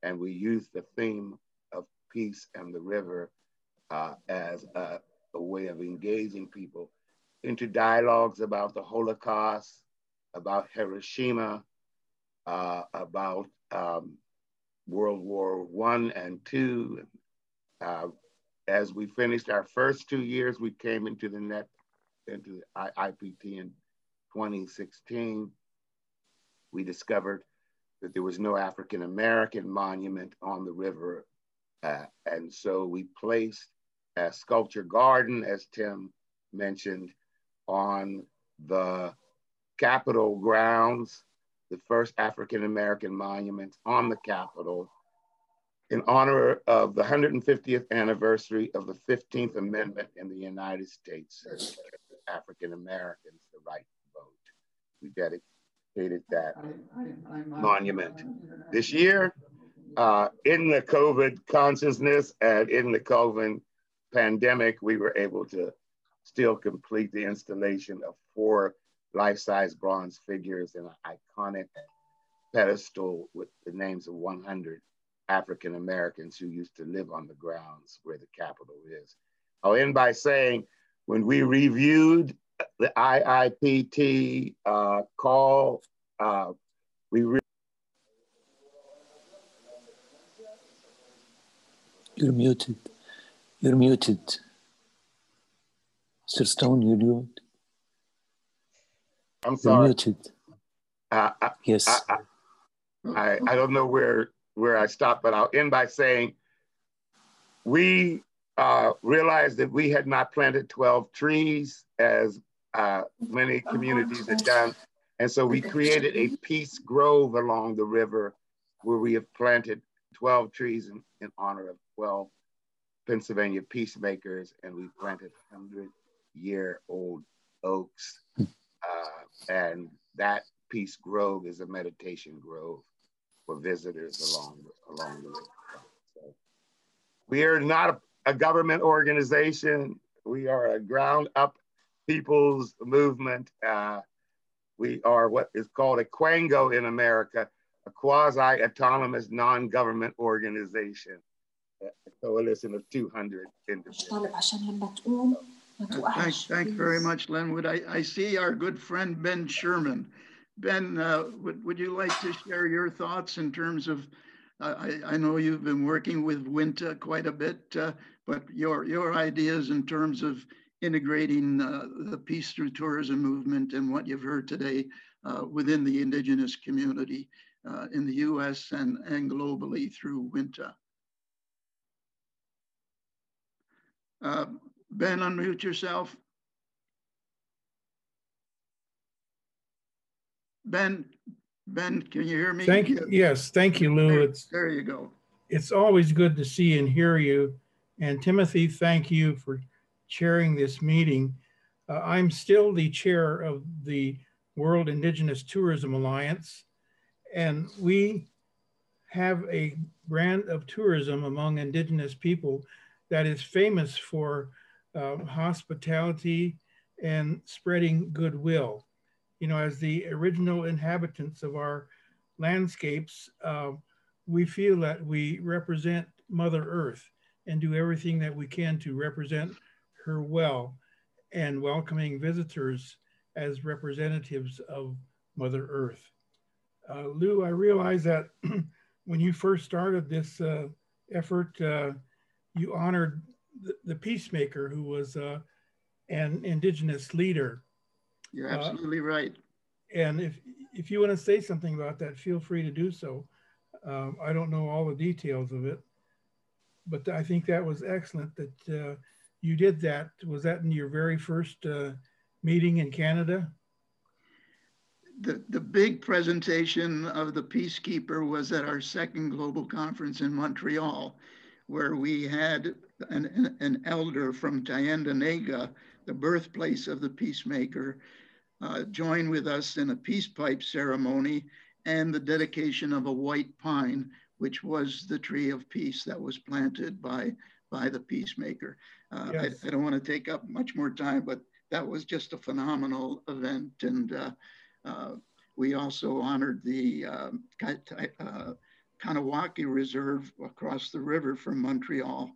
and we use the theme of peace and the river uh, as a, a way of engaging people into dialogues about the Holocaust, about Hiroshima, uh, about um, World War One and Two. Uh, as we finished our first two years, we came into the net into the IPT in 2016, we discovered that there was no African American monument on the river. Uh, and so we placed a sculpture garden, as Tim mentioned, on the Capitol grounds, the first African American monument on the Capitol in honor of the 150th anniversary of the 15th Amendment in the United States, African Americans the right to vote. we dedicated that monument. This year, uh, in the COVID consciousness and in the COVID pandemic, we were able to still complete the installation of four life-size bronze figures in an iconic pedestal with the names of 100 African Americans who used to live on the grounds where the Capitol is. I'll end by saying, when we reviewed the IIPT uh, call. Uh, we re- You're muted. You're muted. Mr. Stone, you're muted. I'm sorry. You're muted. Uh, I, yes. I, I, I don't know where where I stopped, but I'll end by saying we uh, realized that we had not planted 12 trees as uh, many communities had done. And so we created a peace grove along the river where we have planted 12 trees in, in honor of 12 Pennsylvania peacemakers, and we planted 100 year old oaks. Uh, and that peace grove is a meditation grove for visitors along, along the river. So we are not a, a government organization. We are a ground up people's movement. Uh, we are what is called a Quango in America, a quasi-autonomous non-government organization, a coalition of 200 individuals. Thank, thank you very much, Lenwood. I, I see our good friend Ben Sherman. Ben, uh, would, would you like to share your thoughts in terms of, uh, I, I know you've been working with WINTA quite a bit, uh, but your, your ideas in terms of integrating uh, the peace through tourism movement and what you've heard today uh, within the indigenous community uh, in the US and, and globally through WINTA. Ben, unmute yourself. Ben, Ben, can you hear me? Thank you. Yes, thank you, Lou. There, it's, there you go. It's always good to see and hear you. And Timothy, thank you for chairing this meeting. Uh, I'm still the chair of the World Indigenous Tourism Alliance, and we have a brand of tourism among Indigenous people that is famous for uh, hospitality and spreading goodwill. You know, as the original inhabitants of our landscapes, uh, we feel that we represent Mother Earth and do everything that we can to represent her well and welcoming visitors as representatives of Mother Earth. Uh, Lou, I realize that when you first started this uh, effort, uh, you honored the, the, peacemaker who was uh, an indigenous leader. You're uh, absolutely right. And if, if you want to say something about that, feel free to do so. Um, I don't know all the details of it, but I think that was excellent that uh, you did that. Was that in your very first uh, meeting in Canada? The, the big presentation of the Peacekeeper was at our second global conference in Montreal, where we had an, an, elder from Tyendinaga, the birthplace of the Peacemaker, uh, join with us in a peace pipe ceremony and the dedication of a white pine, which was the tree of peace that was planted by, by the Peacemaker. Uh, yes. I, I, don't want to take up much more time, but that was just a phenomenal event. And uh, uh, we also honored the um, uh, Kahnawake Reserve across the river from Montreal.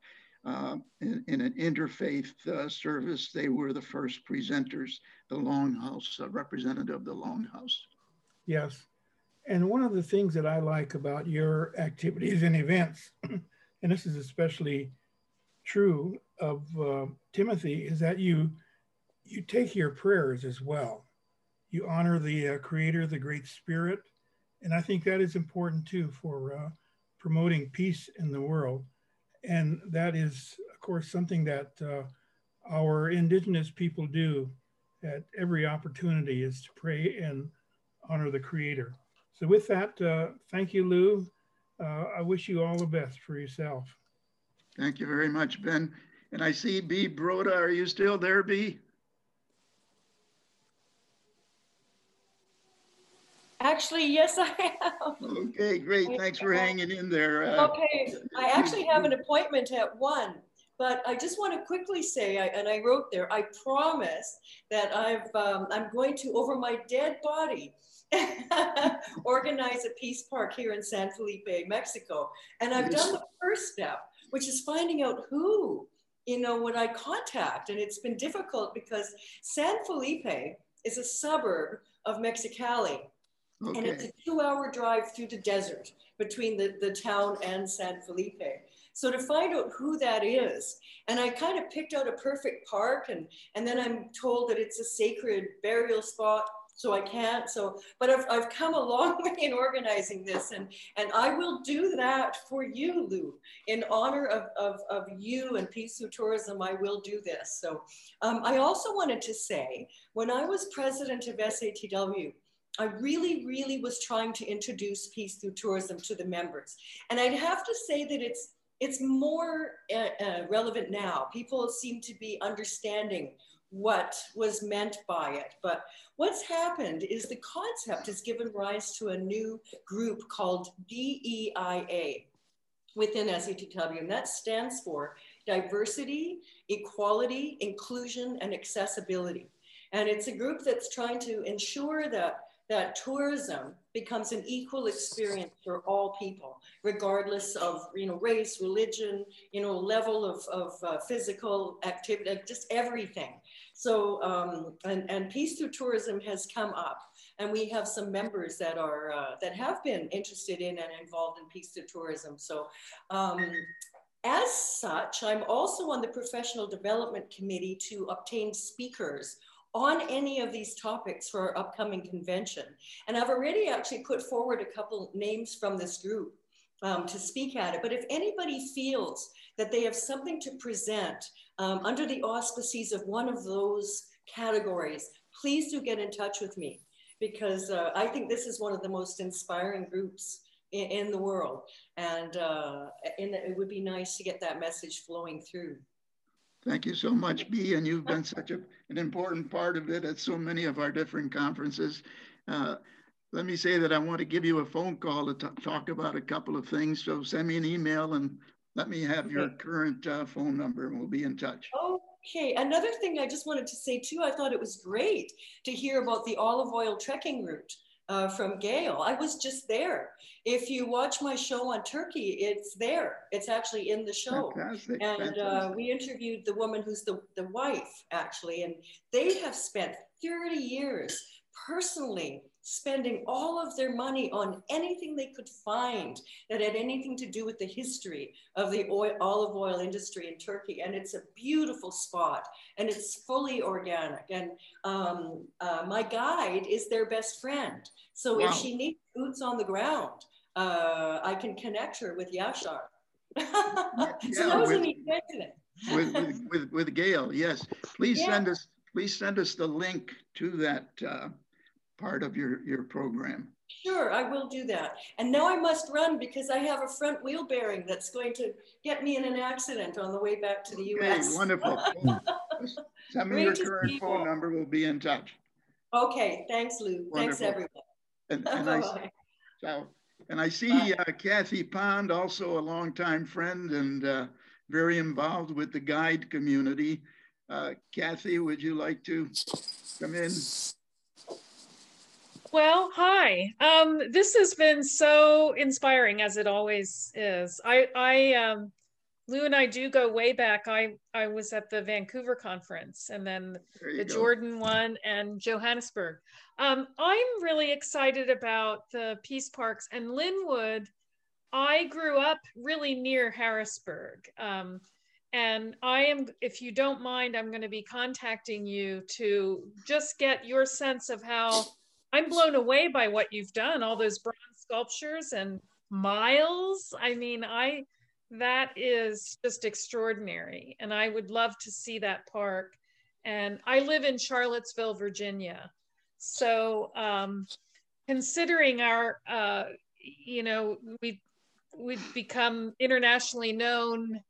Uh, in, in, an interfaith uh, service, they were the first presenters, the Longhouse, a representative of the Longhouse. Yes. And one of the things that I like about your activities and events, and this is especially true of uh, Timothy is that you you take your prayers as well. You honor the uh, Creator, the Great Spirit, and I think that is important too for uh, promoting peace in the world. And that is, of course, something that uh, our Indigenous people do at every opportunity is to pray and honor the Creator. So, with that, uh, thank you, Lou. Uh, I wish you all the best for yourself. Thank you very much, Ben. And I see B. Broda. Are you still there, B? Actually, yes, I am. Okay, great. Thanks for hanging in there. Uh, okay, I actually have an appointment at one, but I just want to quickly say, I, and I wrote there, I promise that I've, um, I'm going to, over my dead body, organize a peace park here in San Felipe, Mexico. And I've done the first step, which is finding out who you know, when I contact, and it's been difficult because San Felipe is a suburb of Mexicali. Okay. And it's a two hour drive through the desert between the, the town and San Felipe. So to find out who that is, and I kind of picked out a perfect park, and, and then I'm told that it's a sacred burial spot so I can't. So, but I've, I've come a long way in organizing this, and and I will do that for you, Lou, in honor of of, of you and Peace Through Tourism. I will do this. So, um, I also wanted to say when I was president of SATW. I really, really was trying to introduce peace through tourism to the members. And I'd have to say that it's, it's more uh, uh, relevant now. People seem to be understanding what was meant by it. But what's happened is the concept has given rise to a new group called DEIA within SATW, and that stands for diversity, equality, inclusion, and accessibility. And it's a group that's trying to ensure that that tourism becomes an equal experience for all people, regardless of you know race, religion, you know level of, of uh, physical activity, just everything. So um, and and peace through tourism has come up, and we have some members that are uh, that have been interested in and involved in peace through tourism. So. Um, as such, I'm also on the professional development committee to obtain speakers on any of these topics for our upcoming convention. And I've already actually put forward a couple names from this group um, to speak at it. But if anybody feels that they have something to present um, under the auspices of one of those categories, please do get in touch with me because uh, I think this is one of the most inspiring groups in, in the world. And, uh, and it would be nice to get that message flowing through. Thank you so much, B, and you've been such a, an important part of it at so many of our different conferences. Uh, let me say that I want to give you a phone call to talk about a couple of things. So send me an email and let me have your current uh, phone number and we'll be in touch. Okay, another thing I just wanted to say too, I thought it was great to hear about the olive oil trekking route uh, from Gail. I was just there. If you watch my show on Turkey, it's there. It's actually in the show. Fantastic, and uh, we interviewed the woman who's the, the wife, actually, and they have spent 30 years personally spending all of their money on anything they could find that had anything to do with the history of the oil, olive oil industry in Turkey. And it's a beautiful spot and it's fully organic. And um, uh, my guide is their best friend. So Wow. if she needs boots on the ground, uh, I can connect her with Yashar. so yeah, that was with- an coincidence. with, with, with, with Gail, yes. Please Yeah. send us, please send us the link to that uh, part of your, your program. Sure, I will do that. And now I must run because I have a front wheel bearing that's going to get me in an accident on the way back to the Okay, US. wonderful. Send me your current see phone number, we'll be in touch. okay, thanks, Lou. Thanks, everyone. And, and I, Bye-bye. so, and I see uh, Kathy Pond, also a longtime friend and uh, very involved with the guide community. Uh, Kathy, would you like to come in? Well, hi. Um, this has been so inspiring as it always is. I, I, um, Lou and I do go way back. I, I was at the Vancouver conference and then the go. Jordan one and Johannesburg. Um, I'm really excited about the peace parks and Lenwood. I grew up really near Harrisburg. Um, and I am, if you don't mind, I'm going to be contacting you to just get your sense of how I'm blown away by what you've done, all those bronze sculptures and miles. I mean, I that is just extraordinary. And I would love to see that park. And I live in Charlottesville, Virginia. So um, considering our, uh, you know, we we've become internationally known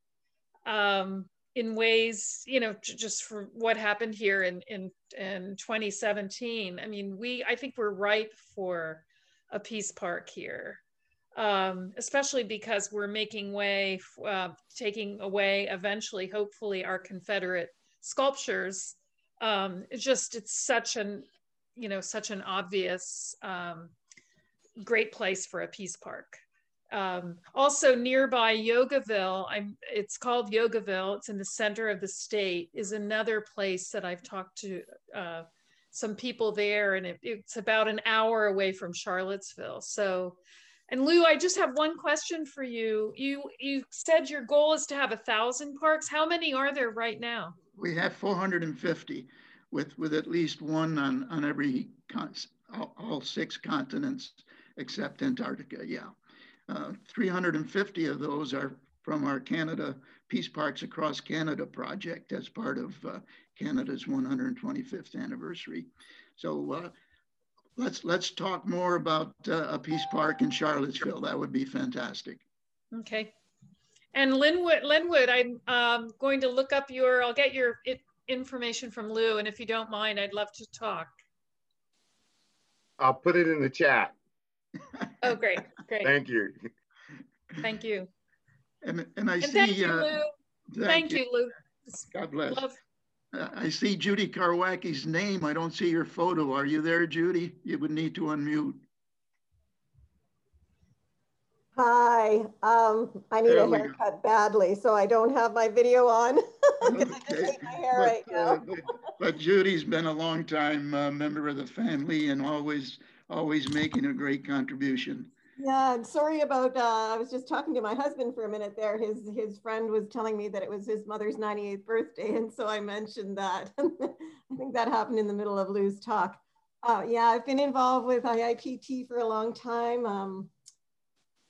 um, in ways, you know, just for what happened here in, in, in 2017. I mean, we, I think we're ripe for a peace park here, um, especially because we're making way, uh, taking away eventually, hopefully, our Confederate sculptures. Um, it's just, it's such an, you know, such an obvious, um, great place for a peace park. Um, also nearby Yogaville, I'm, it's called Yogaville. It's in the center of the state. Is another place that I've talked to uh, some people there, and it, it's about an hour away from Charlottesville. So, and Lou, I just have one question for you. You you said your goal is to have a thousand parks. How many are there right now? We have 450 with, with at least one on, on every, all, all six continents except Antarctica, yeah. Uh, 350 of those are from our Canada Peace Parks Across Canada project as part of uh, Canada's 125th anniversary. So uh, let's let's talk more about uh, a peace park in Charlottesville. That would be fantastic. Okay. And Lenwood, Lenwood, I'm um, going to look up your. I'll get your information from Lou, and if you don't mind, I'd love to talk. I'll put it in the chat. Oh, great, great. thank you. Thank you. And and I and see. Thank you, uh, Lou. Thank, thank you. you, Lou. God bless. Love, uh, I see Judy Karwacki's name. I don't see your photo. Are you there, Judy? You would need to unmute. Hi, um, I need there a haircut badly, so I don't have my video on because okay. I just hate my hair but, right now. uh, but, but, Judy's been a long time uh, member of the family and always, always making a great contribution. Yeah, and sorry about, uh, I was just talking to my husband for a minute there. His, his friend was telling me that it was his mother's 98th birthday. And so I mentioned that. I think that happened in the middle of Lou's talk. Uh, yeah, I've been involved with IIPT for a long time. Um,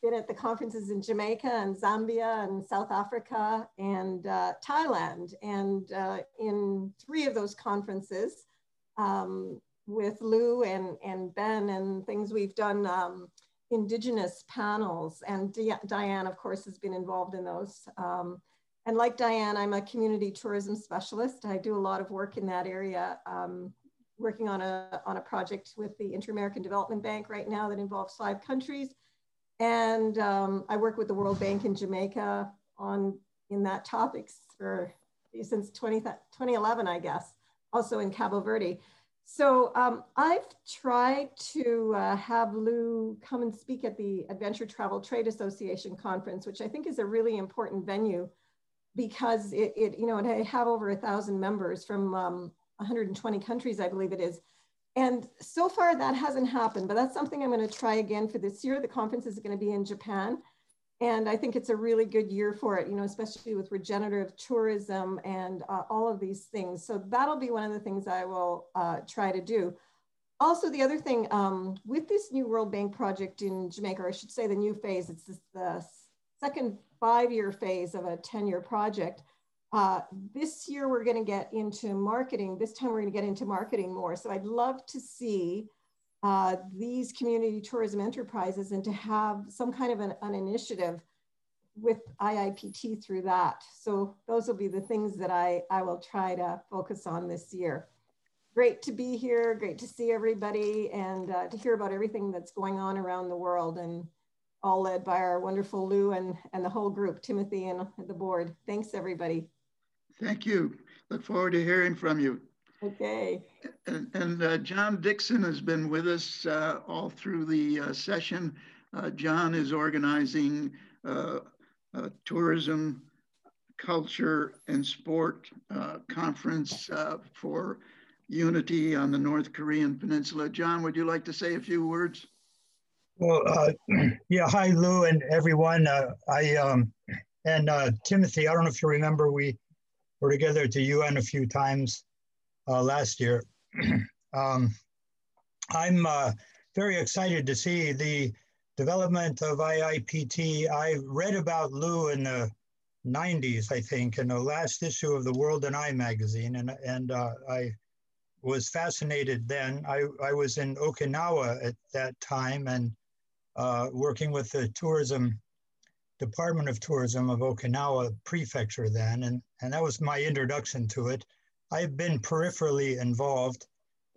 been at the conferences in Jamaica and Zambia and South Africa and uh, Thailand. And uh, in three of those conferences um, with Lou and, and Ben and things we've done um, indigenous panels and Diane of course has been involved in those. Um, and like Diane, I'm a community tourism specialist. I do a lot of work in that area, um, working on a, on a project with the Inter-American Development Bank right now that involves five countries. And um, I work with the World Bank in Jamaica on in that topics for since 20, 2011, I guess, also in Cabo Verde. So um, I've tried to uh, have Lou come and speak at the Adventure Travel Trade Association conference, which I think is a really important venue because it, it you know, it have over a thousand members from um, 120 countries, I believe it is. And so far that hasn't happened, but that's something I'm gonna try again for this year. The conference is gonna be in Japan. And I think it's a really good year for it, you know, especially with regenerative tourism and uh, all of these things. So that'll be one of the things I will uh, try to do. Also, the other thing um, with this new World Bank project in Jamaica, or I should say the new phase, it's the second five-year phase of a 10-year project. Uh, this year, we're going to get into marketing. This time, we're going to get into marketing more. So I'd love to see uh, these community tourism enterprises and to have some kind of an, an, initiative with IIPT through that. So those will be the things that I, I will try to focus on this year. Great to be here, great to see everybody and uh, to hear about everything that's going on around the world and all led by our wonderful Lou and, and the whole group, Timothy and the board. Thanks everybody. Thank you. Look forward to hearing from you. Okay. And, and uh, John Dixon has been with us uh, all through the uh, session. Uh, John is organizing uh, tourism, culture, and sport uh, conference for unity on the North Korean Peninsula. John, would you like to say a few words? Well, yeah, hi Lou and everyone. I um, and Timothy. I don't know if you remember, we were together at the UN a few times uh, last year. um, I'm uh, very excited to see the development of IIPT. I read about Lou in the 90s, I think, in the last issue of the World and I magazine, and, and uh, I was fascinated then. I, I was in Okinawa at that time and uh, working with the tourism Department of Tourism of Okinawa Prefecture then, and, and that was my introduction to it. I've been peripherally involved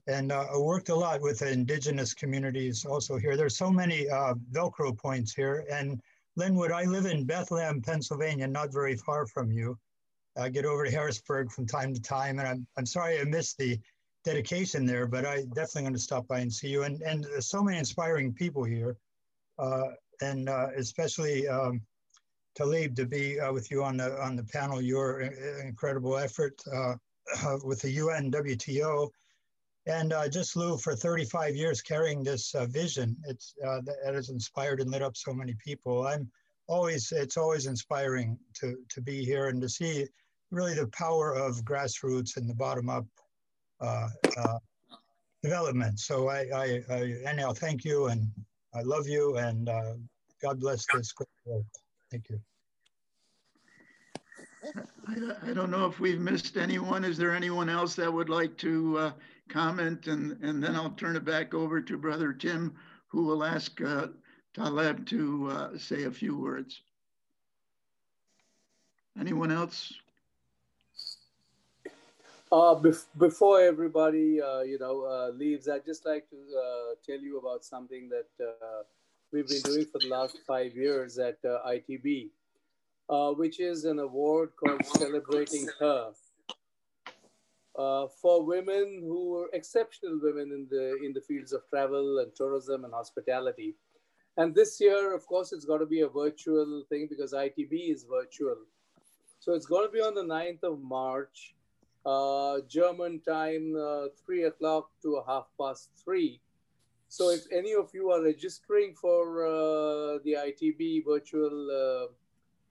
and uh, worked a lot with indigenous communities also here. There's so many uh, Velcro points here. And Lenwood, I live in Bethlehem, Pennsylvania, not very far from you. I get over to Harrisburg from time to time, and I'm, I'm sorry I missed the dedication there, but I definitely going to stop by and see you. And, and so many inspiring people here, uh, and uh, especially um, Taleb to be uh, with you on the on the panel. Your uh, incredible effort uh, with the UN WTO. And uh, just Lou for 35 years carrying this uh, vision. It's uh, that has inspired and lit up so many people. I'm always, it's always inspiring to, to be here and to see really the power of grassroots and the bottom up uh, uh, development. So I, I, I, anyhow, thank you and I love you and God bless this great. Thank you. I, I, don't know if we've missed anyone. Is there anyone else that would like to uh, comment? And, and then I'll turn it back over to Brother Tim, who will ask uh, Taleb to uh, say a few words. Anyone else? Uh, bef before everybody, uh, you know, uh, leaves, I'd just like to uh, tell you about something that uh, we've been doing for the last five years at uh, which is an award called Celebrating Her for women who are exceptional women in the in the fields of travel and tourism and hospitality. And this year, of course, it's got to be a virtual thing because ITB is virtual. So it's going to be on the 9th of March uh, German time, uh, three o'clock to half past three. So if any of you are registering for uh, the ITB virtual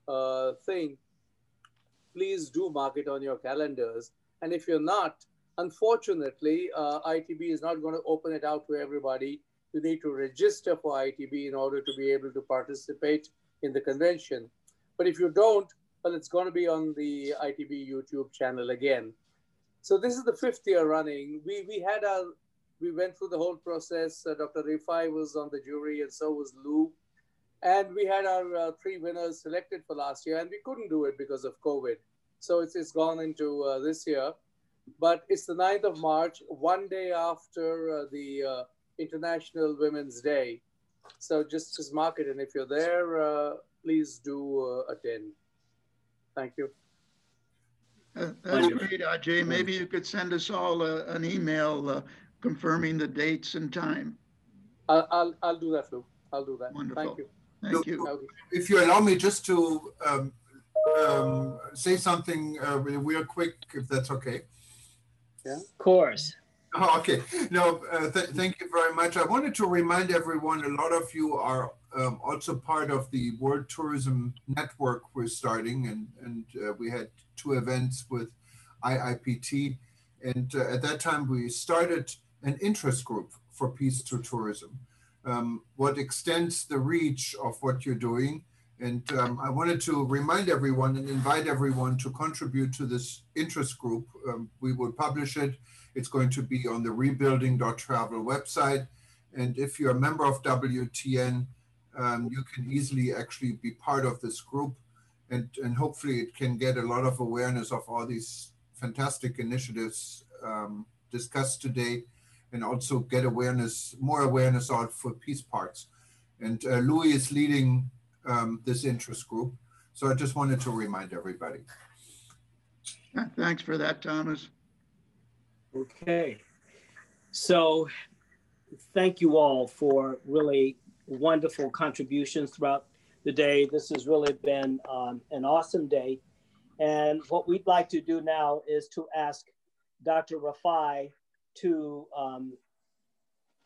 uh, thing, please do mark it on your calendars. And if you're not, unfortunately, uh, ITB is not going to open it out to everybody. You need to register for ITB in order to be able to participate in the convention. But if you don't, well, it's going to be on the ITB YouTube channel again. So this is the fifth year running. We we had our we went through the whole process. Uh, Dr. Rifai was on the jury, and so was Lou. And we had our uh, three winners selected for last year, and we couldn't do it because of COVID. So it's, it's gone into uh, this year. But it's the 9th of March, one day after uh, the uh, International Women's Day. So just, just mark it. And if you're there, uh, please do attend. Thank you. Uh, that's great, Ajay. Maybe you could send us all uh, an email uh, confirming the dates and time. I'll, I'll, I'll do that, Lou. I'll do that. Wonderful. Thank you. Thank you. If you allow me just to um, um, say something uh, really real quick, if that's okay. Yeah, of course. Oh, okay. No, uh, th thank you very much. I wanted to remind everyone, a lot of you are um, also part of the World Tourism Network we're starting, and, and uh, we had two events with IIPT. And uh, at that time, we started an interest group for Peace to Tourism, um, what extends the reach of what you're doing. And um, I wanted to remind everyone and invite everyone to contribute to this interest group. Um, we will publish it. It's going to be on the rebuilding.travel website. And if you're a member of WTN, um, you can easily actually be part of this group and, and hopefully it can get a lot of awareness of all these fantastic initiatives um, discussed today and also get awareness, more awareness out for peace parks. And uh, Louis is leading um, this interest group. So I just wanted to remind everybody. Thanks for that, Thomas. Okay. So thank you all for really wonderful contributions throughout the day. This has really been um, an awesome day. And what we'd like to do now is to ask Dr. Rifai to um,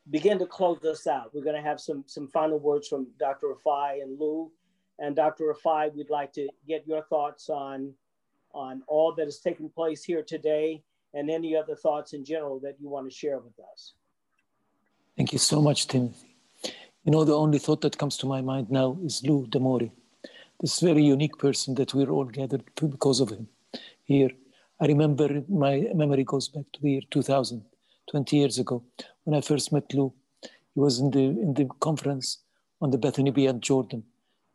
begin to close us out. We're going to have some, some final words from Dr. Rifai and Lou. And Dr. Rifai, we'd like to get your thoughts on, on all that has taken place here today and any other thoughts in general that you want to share with us. Thank you so much, Timothy. You know, the only thought that comes to my mind now is Lou D'Amore, this very unique person that we're all gathered to because of him here. I remember my memory goes back to the year 2000, 20 years ago, when I first met Lou. He was in the, in the conference on the Bethany Beyond Jordan.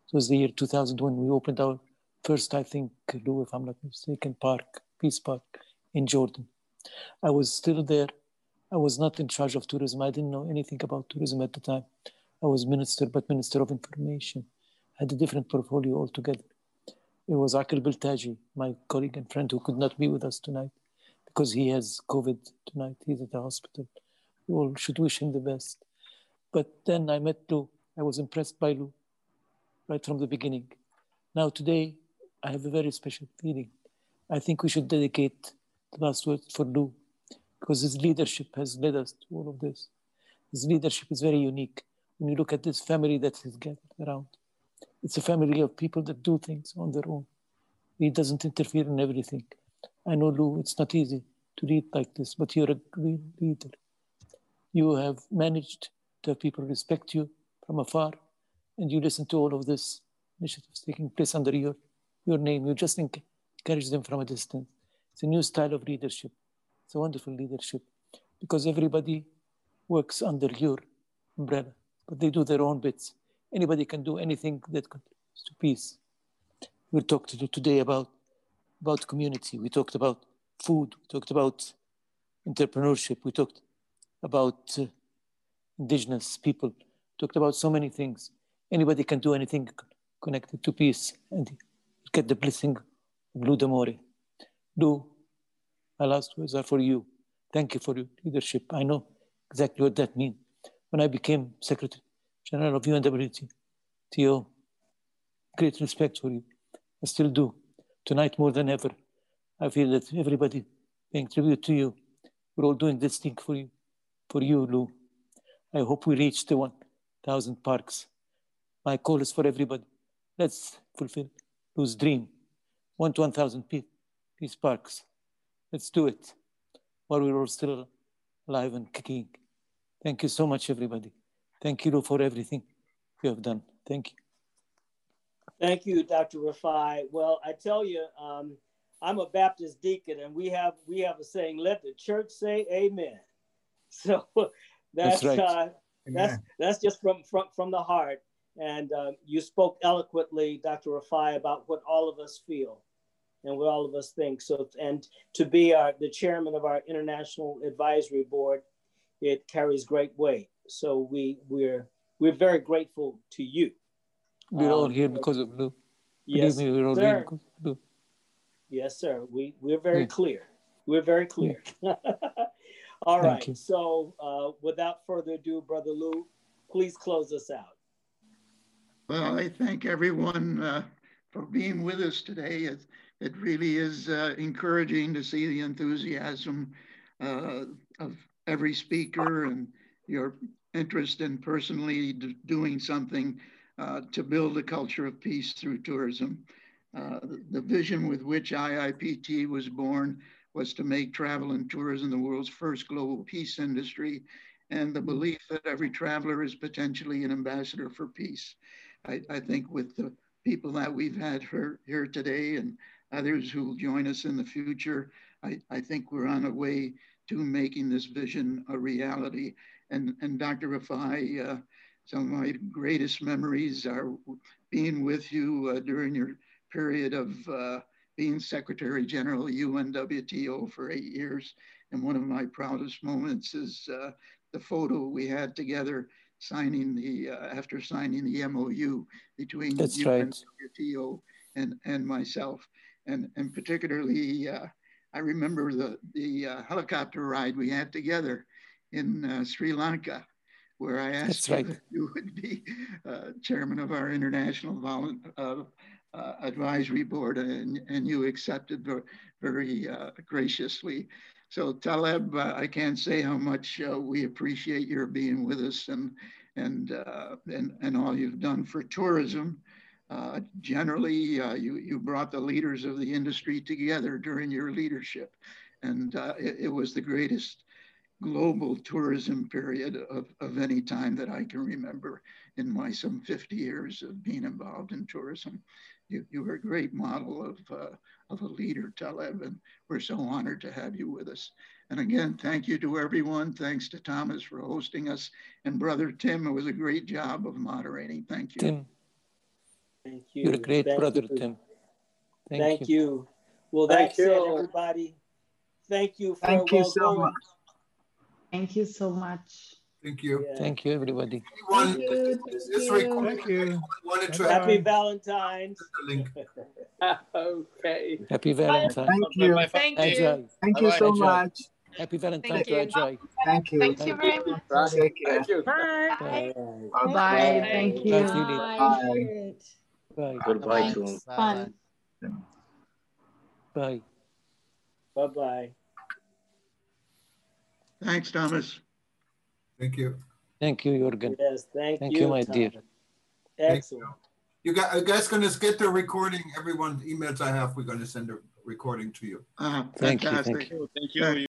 It was the year 2000 when we opened our first, I think, Lou, if I'm not mistaken, park, Peace Park in Jordan. I was still there. I was not in charge of tourism. I didn't know anything about tourism at the time. I was minister, but minister of information. I had a different portfolio altogether. It was Akil Biltaji, my colleague and friend who could not be with us tonight because he has COVID tonight. He's at the hospital. We all should wish him the best. But then I met Lou. I was impressed by Lou right from the beginning. Now, today, I have a very special feeling. I think we should dedicate the last words for Lou because his leadership has led us to all of this. His leadership is very unique when you look at this family that is gathered around. It's a family of people that do things on their own. He doesn't interfere in everything. I know, Lou, it's not easy to lead like this, but you're a great leader. You have managed to have people respect you from afar, and you listen to all of this initiatives taking place under your, your name. You just encourage them from a distance. It's a new style of leadership. It's a wonderful leadership because everybody works under your umbrella, but they do their own bits. Anybody can do anything that contributes to peace. We'll talk to you today about, about community. We talked about food. We talked about entrepreneurship. We talked about uh, indigenous people. Talked about so many things. Anybody can do anything connected to peace and get the blessing of Lou D'Amore. Lou, my last words are for you. Thank you for your leadership. I know exactly what that means. When I became Secretary General of UNWTO, great respect for you. I still do. Tonight more than ever, I feel that everybody paying tribute to you. We're all doing this thing for you, for you, Lou. I hope we reach the 1,000 parks. My call is for everybody. Let's fulfill Lou's dream. One to 1,000 peace parks. Let's do it while we're all still alive and kicking. Thank you so much, everybody. Thank you Lou, for everything you have done. Thank you. Thank you, Dr. Rifai. Well, I tell you, um, I'm a Baptist deacon, and we have we have a saying: "Let the church say Amen." So that's that's right. uh, that's, that's just from from from the heart. And uh, you spoke eloquently, Dr. Rifai, about what all of us feel and what all of us think. So, and to be our, the chairman of our international advisory board, it carries great weight. So we we're we're very grateful to you. We're um, all here because of Lou. Yes, me, we're all sir. here because of Lou. Yes, sir. We we're very yeah. clear. We're very clear. Yeah. all Thank right. You. So, uh, without further ado, brother Lou, please close us out. Well, I thank everyone uh, for being with us today. It, it really is uh, encouraging to see the enthusiasm uh, of every speaker and your interest in personally doing something uh, to build a culture of peace through tourism. Uh, the, vision with which IIPT was born was to make travel and tourism the world's first global peace industry and the belief that every traveler is potentially an ambassador for peace. I, I think with the people that we've had here, here today and others who will join us in the future, I, I think we're on a way to making this vision a reality. And, and Dr. Rifai, uh, some of my greatest memories are being with you uh, during your period of uh, being Secretary General UNWTO for eight years. And one of my proudest moments is uh, the photo we had together signing the uh, after signing the MOU between That's UNWTO right. and and myself, and and particularly uh, I remember the the uh, helicopter ride we had together in uh, Sri Lanka, where I asked right. you would be uh, chairman of our international volu- uh, advisory board, and and you accepted very, very graciously. So Taleb, uh, I can't say how much uh, we appreciate your being with us and and uh, and and all you've done for tourism. Uh, generally, uh, you you brought the leaders of the industry together during your leadership, and uh, it, it, was the greatest global tourism period of, of any time that I can remember in my some 50 years of being involved in tourism you, you were a great model of, uh, of a leader, Taleb, and we're so honored to have you with us. And again, thank you to everyone. Thanks to Thomas for hosting us. And Brother Tim, it was a great job of moderating. Thank you. Tim. Thank you. You're a great thank brother, you. Thank, thank you. you. Well, Thank that said, you. everybody, thank you for Thank you so much. Thank you so much. Thank you. Yeah. Thank you, everybody. Anyone, Thank you. is Thank you. Thank you. Wanted to Bye-bye. Happy Valentine's. the link? okay. Happy Valentine's. Thank you. Thank Ajay. you. Thank you so Ajay. much. Happy Valentine's Thank to you. Ajay. Thank you. Thank you very much. Right. Take care. Thank you. Bye. Bye. Bye. Bye. Thank you. Bye, Philip. Bye. Bye. Goodbye to Thanks. Fun. Bye. Bye bye. Thanks, Thomas. Thank you. Thank you, Juergen. Yes, thank, Thank you, my dear. Thomas. Excellent. You got, you guys gonna get the recording, everyone emails I have, we're gonna send a recording to you. Uh, Thank you, thank fantastic. you. Thank you.